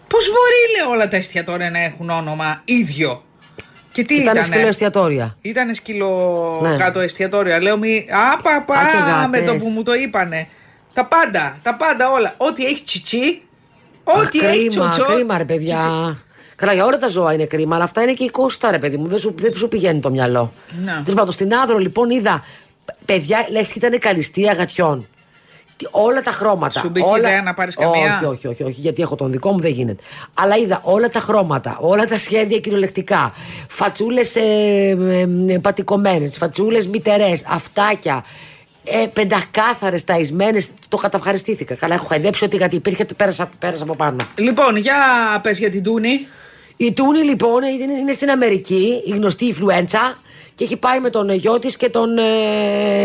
πώς μπορεί λέω, όλα τα εστιατόρια να έχουν όνομα ίδιο; Και τι Ήταν ήτανε; σκύλο εστιατόρια. Ήτανε σκύλο Ναι. κάτω εστιατόρια. Λέω μη. Α, πα, πα, Α, και γάτες. με το που μου το είπανε. Τα πάντα, τα πάντα όλα. Ό,τι έχει τσιτσί, ό,τι Αχ, έχει κρίμα, τσοτσό. κρίμα ρε παιδιά. τσιτσί. Καλά, για όλα τα ζώα είναι κρίμα, αλλά αυτά είναι και η κόστα, ρε παιδί μου. Δεν σου, δεν σου πηγαίνει το μυαλό. Ναι. Τέλος πάντων, στην Άδρο λοιπόν είδα παιδιά, λες και ήταν καλυστία γατιών. Και όλα τα χρώματα. Σου μπήκε όλα... ιδέα να πάρεις καμία; Όχι, όχι, όχι, όχι, γιατί έχω τον δικό μου, δεν γίνεται. Αλλά είδα όλα τα χρώματα, όλα τα σχέδια κυριολεκτικά. Φατσούλες ε, ε, πατικωμένες, φατσούλες μητερές, αυτάκια. Ε, πεντακάθαρες, ταϊσμένες. Το καταυχαριστήθηκα. Καλά, έχω χαϊδέψει ό,τι γιατί υπήρχε, πέρασα, πέρασα από πάνω. Λοιπόν, για πες για την Τούνη. Η Τούνη λοιπόν είναι, είναι στην Αμερική, η γνωστή influenza και έχει πάει με τον γιο της και τον. Ε,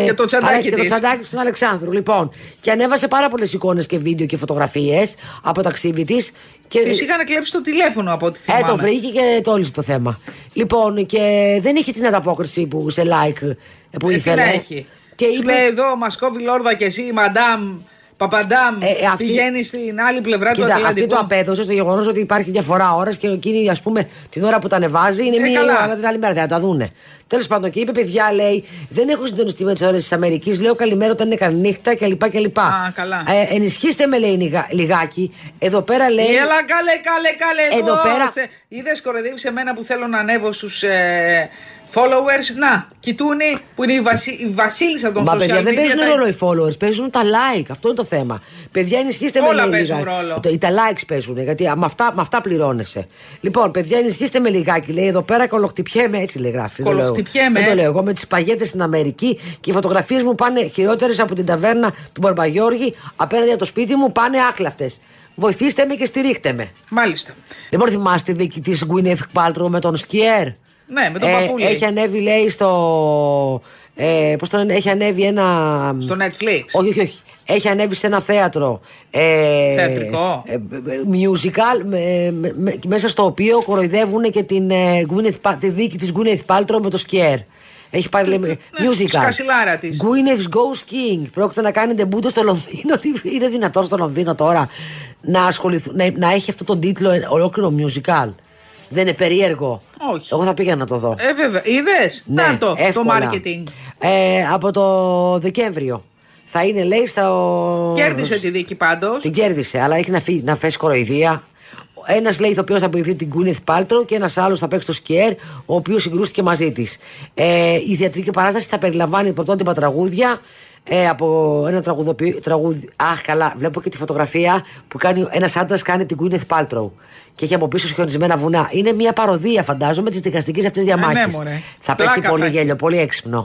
Και το τσαντάκι αλλά- και το της. τσαντάκι στον Αλεξάνδρου. Λοιπόν, και ανέβασε πάρα πολλές εικόνες και βίντεο και φωτογραφίες από ταξίδι της. Και... Της είχαν κλέψει το τηλέφωνο από ό,τι Ε, θυμάμαι. το βρήκε και το όλησε το θέμα. Λοιπόν, και δεν είχε την ανταπόκριση που σε like ε, που Ε, τι ήθελε. να έχει. Και Σου είπε, λέει εδώ, μας κόβει λόρδα και εσύ, μαντάμ, παπαντάμ. Ε, ε, αυτή- Πηγαίνει στην άλλη πλευρά του Κοίτα, αυτή Ατλαντικού. το απέδωσε στο γεγονός ότι υπάρχει διαφορά ώρας και εκείνη, ας πούμε, την ώρα που τα ανεβάζει είναι Ε, μία καλά. ώρα την άλλη μέρα. Δεν θα τα δούνε. Τέλος πάντων, και είπε, παιδιά, λέει, δεν έχω συντονιστεί με τις ώρες της Αμερικής. Λέω καλημέρα όταν είναι καληνύχτα κλπ. κλπ. Α, καλά. Ε, ενισχύστε με, λέει λιγα- λιγάκι. Εδώ πέρα λέει. Έλα, καλέ, καλέ, καλέ. Εδώ πέρα- Είδες κοροϊδεύεις σε μένα που θέλω να ανέβω στους ε, followers. Να, κοιτούνι που είναι η, βασί, η βασίλισσα των Μα social παιδιά δεν media, παίζουν τα- ρόλο οι followers, παίζουν τα like. Αυτό είναι το θέμα. Παιδιά, ενισχύστε Όλα με παίζουν λιγάκι. ρόλο. Το, τα likes παίζουν, γιατί με αυτά, με αυτά πληρώνεσαι. Λοιπόν, παιδιά, ενισχύστε με λιγάκι. Λέει εδώ πέρα κολοχτυπιέμαι, έτσι λέει γράφει. δεν το λέω. Κολοχτυπιέμαι. Δεν το λέω εγώ με τις παγέτες στην Αμερική και οι φωτογραφίες μου πάνε χειρότερες από την ταβέρνα του Μπαρμπαγιώργη απέναντι από το σπίτι μου πάνε άκλαυτε. Βοηθήστε με και στηρίχτε με. Μάλιστα. Λοιπόν, θυμάστε τη δίκη τη Γκουίνεθ Πάλτρο με τον Σκιέρ. Ναι, με τον Ε, παππούλη. Έχει ανέβει, λέει, στο. Ε, πώς το λένε, έχει ανέβει ένα. Στο Netflix. Όχι, όχι, όχι. Έχει ανέβει σε ένα θέατρο. Ε, Θεατρικό. ε, ε, musical, με- με- με- μέσα στο οποίο κοροϊδεύουν και την, ε, Gwyneth Pa- τη δίκη της Gwyneth Paltrow με το Skier. Έχει πάρει λέμε, musical. σκασιλάρα της. Gwyneth Goes King. Πρόκειται να κάνει ντεμπούτο στο Λονδίνο. Τι είναι δυνατόν στο Λονδίνο τώρα να, ασχοληθούν, να, να έχει αυτό τον τίτλο ε, ολόκληρο musical; Δεν είναι περίεργο. Όχι. Εγώ θα πήγα να το δω. Ε, βέβαια. Είδες; Ναι, Να το, το εύκολα. marketing. Ε, από το Δεκέμβριο. Θα είναι, λέει, στο. Κέρδισε τη δίκη πάντως. Την κέρδισε, αλλά έχει να, φύ, να φέσει κοροϊδία. Ένας λέει ηθοποιός θα βοηθεί την Γκούνιθ Πάλτρο και ένας άλλος θα παίξει το Σκιέρ, ο οποίος συγκρούστηκε μαζί της. Ε, η θεατρική παράσταση θα περιλαμβάνει πρωτότυπα τραγούδια ε, από ένα τραγουδοποιό. Τραγούδι, αχ, καλά, βλέπω και τη φωτογραφία που κάνει ένας άντρας κάνει την Γκουίνεθ Πάλτροου και έχει από πίσω χιονισμένα βουνά. Είναι μια παροδία, φαντάζομαι, της δικαστικής αυτής διαμάχης. ναι, μωρέ. θα πέσει Πλάκα πολύ θα έχει. γέλιο, πολύ έξυπνο.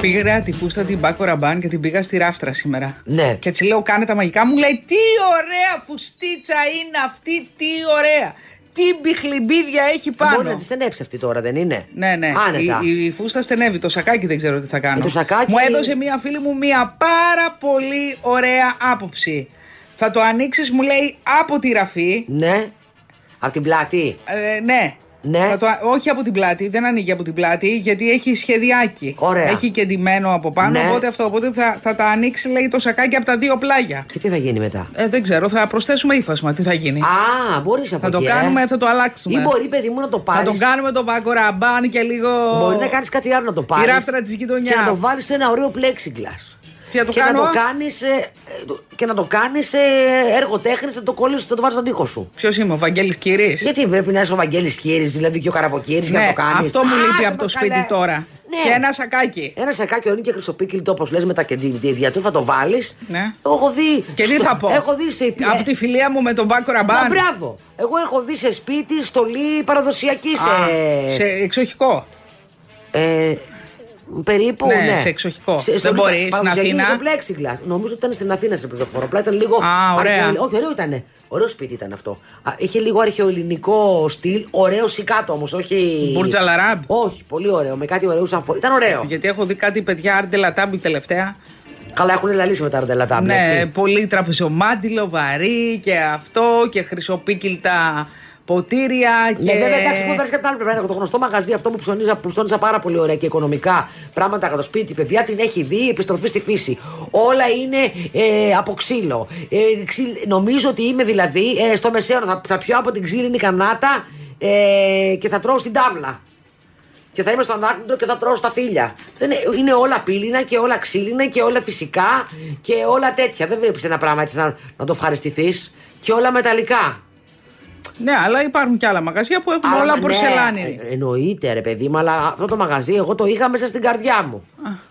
Πήγα τη φούστα την Πάκο Ραμπάν και την πήγα στη ράφτρα σήμερα. Ναι. Και έτσι λέω: Κάνε τα μαγικά μου. Λέει: Τι ωραία φουστίτσα είναι αυτή, τι ωραία. Τι μπιχλιμπίδια έχει πάνω. Μπορεί να τη στενέψει αυτή τώρα, δεν είναι; Ναι, ναι. Άνετα. Η, η φούστα στενεύει. Το σακάκι δεν ξέρω τι θα κάνω. Ε, το σακάκι- Μου έδωσε μία φίλη μου μία πάρα πολύ ωραία άποψη. Θα το ανοίξεις, μου λέει, από τη ραφή. Ναι. Από την πλάτη. Ε, ναι. Ναι. Θα το, όχι από την πλάτη, δεν ανοίγει από την πλάτη, γιατί έχει σχεδιάκι. Ωραία. Έχει και ντυμένο από πάνω. Ναι. Οπότε αυτό. Οπότε θα, θα τα ανοίξει, λέει, το σακάκι από τα δύο πλάγια. Και τι θα γίνει μετά; Ε, δεν ξέρω, θα προσθέσουμε ύφασμα. Τι θα γίνει. Α, μπορείς από θα το εκεί, ε. κάνουμε, θα το αλλάξουμε. Ή μπορεί, παιδί μου, να το πάρει. θα τον κάνουμε τον Πάκο Ραμπάν και λίγο. Μπορεί να κάνεις κάτι άλλο να το πάρεις. ράφτρα της γειτονιάς. Και να το βάλεις σε ένα ωραίο plexiglass. Τι θα το και, κάνω; να το κάνεις, ε, ε, το- και να το κάνεις έργο τέχνης, να το κολλήσει, να το βάλει στον τοίχο σου. Ποιος είμαι, ο Βαγγέλης Κυρίς Γιατί πρέπει να είσαι ο Βαγγέλης Κύρις, δηλαδή και ο Καραποκύρης για Ναι, να το κάνεις. αυτό μου λείπει από το σπίτι τώρα. Ναι. Και ένα σακάκι. Ένα σακάκι ορεινή και χρυσοπίκυλτο, όπως λες, με τα κεντήρια του, θα το βάλεις. Ναι. Εγώ έχω δει. Και τι στο- θα πω; Έχω δει σε. Από τη φιλία μου με τον Μπάκο Μα Ραμπάν. μπράβο. Εγώ έχω δει σε σπίτι στολή παραδοσιακή. Α, σε... σε εξοχικό. Ε, περίπου, Ναι, ναι. σε εξοχικό. Σε- Δεν στολή μπορείς, στην παραδοσιακή Αθήνα. Σε plexiglass. Νομίζω ότι ήταν στην Αθήνα σε πληροφορώ. Απλά ήταν λίγο. Α, ωραία. αρχαιοελλη- Όχι, ωραίο ήταν. Ωραίο σπίτι ήταν αυτό. Α, είχε λίγο αρχαιοελληνικό στυλ. Ωραίο σικάτο όμως, όχι. Μπουρτζα Λαράμπ. Όχι, πολύ ωραίο. Με κάτι ωραίο σαν φω- Ήταν ωραίο. Γιατί έχω δει κάτι παιδιά Άρντελα Τάμπλ τελευταία. Καλά, έχουν λαλήσει με τα ραντελά τάμπλα, Ναι, έτσι. πολύ τραπεζομάντιλο, βαρύ και αυτό και χρυσοπίκυλτα ποτήρια. Και... Ναι, βέβαια, εντάξει, μου πέρασε κάτι άλλο. Πρέπει να έχω το γνωστό μαγαζί αυτό που ψωνίζα, που ψώνιζα πάρα πολύ ωραία και οικονομικά πράγματα για το σπίτι. Παιδιά την έχει δει, επιστροφή στη φύση. Όλα είναι ε, από ξύλο. Ε, ξύ- νομίζω ότι είμαι δηλαδή ε, στο μεσαίωνα. Θα, θα πιω από την ξύλινη κανάτα ε, και θα τρώω στην τάβλα. Και θα είμαι στον άκρη και θα τρώω στα φίλια. Δεν είναι, είναι όλα πύληνα και όλα ξύλινα και όλα φυσικά και όλα τέτοια. Δεν βλέπεις ένα πράγμα έτσι να, να το ευχαριστηθείς. Και όλα μεταλλικά. Ναι, αλλά υπάρχουν και άλλα μαγαζιά που έχουν Αλλά, όλα ναι, πορσελάνη. ε, εννοείται ρε παιδί μου, αλλά αυτό το μαγαζί εγώ το είχα μέσα στην καρδιά μου.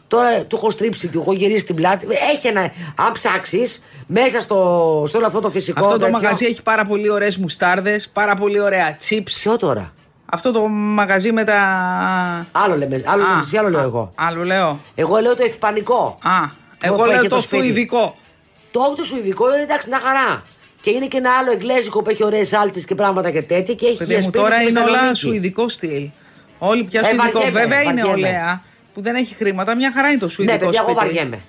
Τώρα του έχω στρίψει, του έχω γυρίσει την πλάτη. Έχει ένα. Αν ψάξεις μέσα στο, στο όλο αυτό το φυσικό. Αυτό το τέτοιο- μαγαζί έχει πάρα πολύ ωραίες μουστάρδες, πάρα πολύ ωραία chips. Ποιο τώρα; Αυτό το μαγαζί με τα. Άλλο λέμε, άλλο, Α, λες εσύ, άλλο λέω α, εγώ. Άλλο λέω. Εγώ λέω το ευπανικό. Α, εγώ που λέω έχει το το σπίτι. σουηδικό. Το όχι το σουηδικό είναι εντάξει, μια χαρά. Και είναι και ένα άλλο εγγλέζικο που έχει ωραίες σάλτσες και πράγματα και τέτοια. Και έχει Παιδί για μου, σπίτι τώρα στη είναι όλα Θεσσαλονίκη. σουηδικό στυλ. Όλοι πια Ε, σουηδικό. βαριέμαι, Βέβαια είναι βαριέμαι. ολέα που δεν έχει χρήματα. Μια χαρά είναι το Ναι, σουηδικό παιδιά, εγώ σπίτι. βαριέμαι.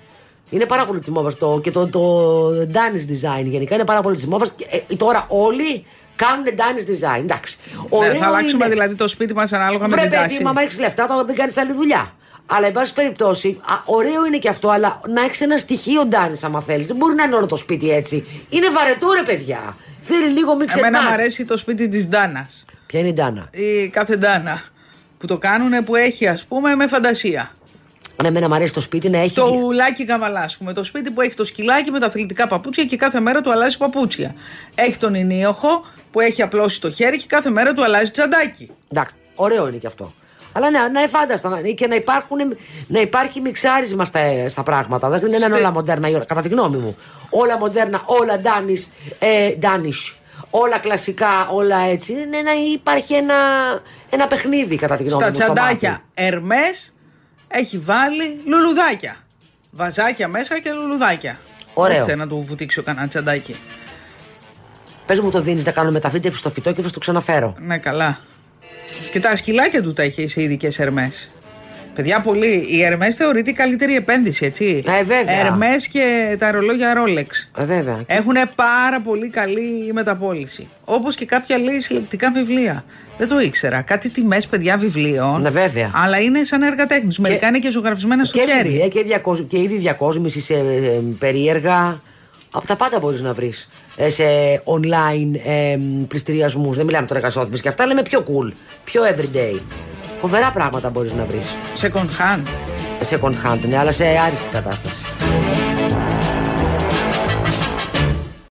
Είναι πάρα πολύ τη μόβα το, και το, το Danish design γενικά είναι πάρα πολύ τη μόβα. Ε, τώρα όλοι κάνουν Danish design. Εντάξει. Ναι, Ωραίο θα αλλάξουμε είναι. δηλαδή το σπίτι μας ανάλογα με Βρε την παιδί, τάση. μα άμα έχεις λεφτά, τώρα δεν κάνεις άλλη δουλειά. Αλλά, εν πάση περιπτώσει, α, ωραίο είναι και αυτό, αλλά να έχεις ένα στοιχείο Danish, άμα θέλεις. Δεν μπορεί να είναι όλο το σπίτι έτσι. Είναι βαρετό, ρε παιδιά. Θέλει λίγο μη Εμένα ξεχνάς. μου αρέσει το σπίτι της Ντάνας. Ποια είναι η Ντάνα; Η κάθε Ντάνα. Που το κάνουν που έχει ας πούμε με φαντασία. Ναι, εμένα μου αρέσει το σπίτι να έχει. Το ουλάκι καβαλά, α πούμε. Το σπίτι που έχει το σκυλάκι με τα αθλητικά παπούτσια και κάθε μέρα του αλλάζει παπούτσια. Έχει τον ενίοχο που έχει απλώσει το χέρι και κάθε μέρα του αλλάζει τσαντάκι. Εντάξει, ωραίο είναι και αυτό. Αλλά ναι, να είναι φάνταστα να- και να, υπάρχουν, να υπάρχει μιξάρισμα στα, στα πράγματα. Δεν είναι Στε- όλα μοντέρνα, η ώρα, κατά τη γνώμη μου. Όλα μοντέρνα, όλα Danish, ε, Danish, όλα κλασικά, όλα έτσι. Είναι να υπάρχει ένα, ένα παιχνίδι, κατά τη γνώμη Στα μου. στο τσαντάκια μάτι. Ερμές έχει βάλει λουλουδάκια. Βαζάκια μέσα και λουλουδάκια. Ωραίο. Δεν να του βουτήξω κανένα τσαντάκι. Πες μου το δίνεις να κάνω μεταφύτευση στο φυτό και θα στο ξαναφέρω. Ναι, καλά. Και τα σκυλάκια του τα έχει σε ειδικές ερμές. Παιδιά, πολύ. Οι ερμέ θεωρείται η καλύτερη επένδυση, έτσι. Ε, βέβαια. Ερμέ και τα ρολόγια Rolex. Ε, βέβαια. Έχουν πάρα πολύ καλή μεταπόληση. Όπως και κάποια λέει συλλεκτικά βιβλία. Δεν το ήξερα. Κάτι τιμές, παιδιά, βιβλίων. Ναι, βέβαια. Αλλά είναι σαν έργα τέχνης. Μερικά είναι και ζωγραφισμένα στο και χέρι. βιβλία και, διακοσ... και είδη διακόσμησης σε ε, περίεργα. Από τα πάντα μπορείς να βρεις. σε online ε, πληστηριασμούς. Δεν μιλάμε τώρα για σώθμες και αυτά, λέμε πιο cool. Πιο everyday. Φοβερά πράγματα μπορείς να βρεις. Second hand. Second hand, ναι, αλλά σε άριστη κατάσταση.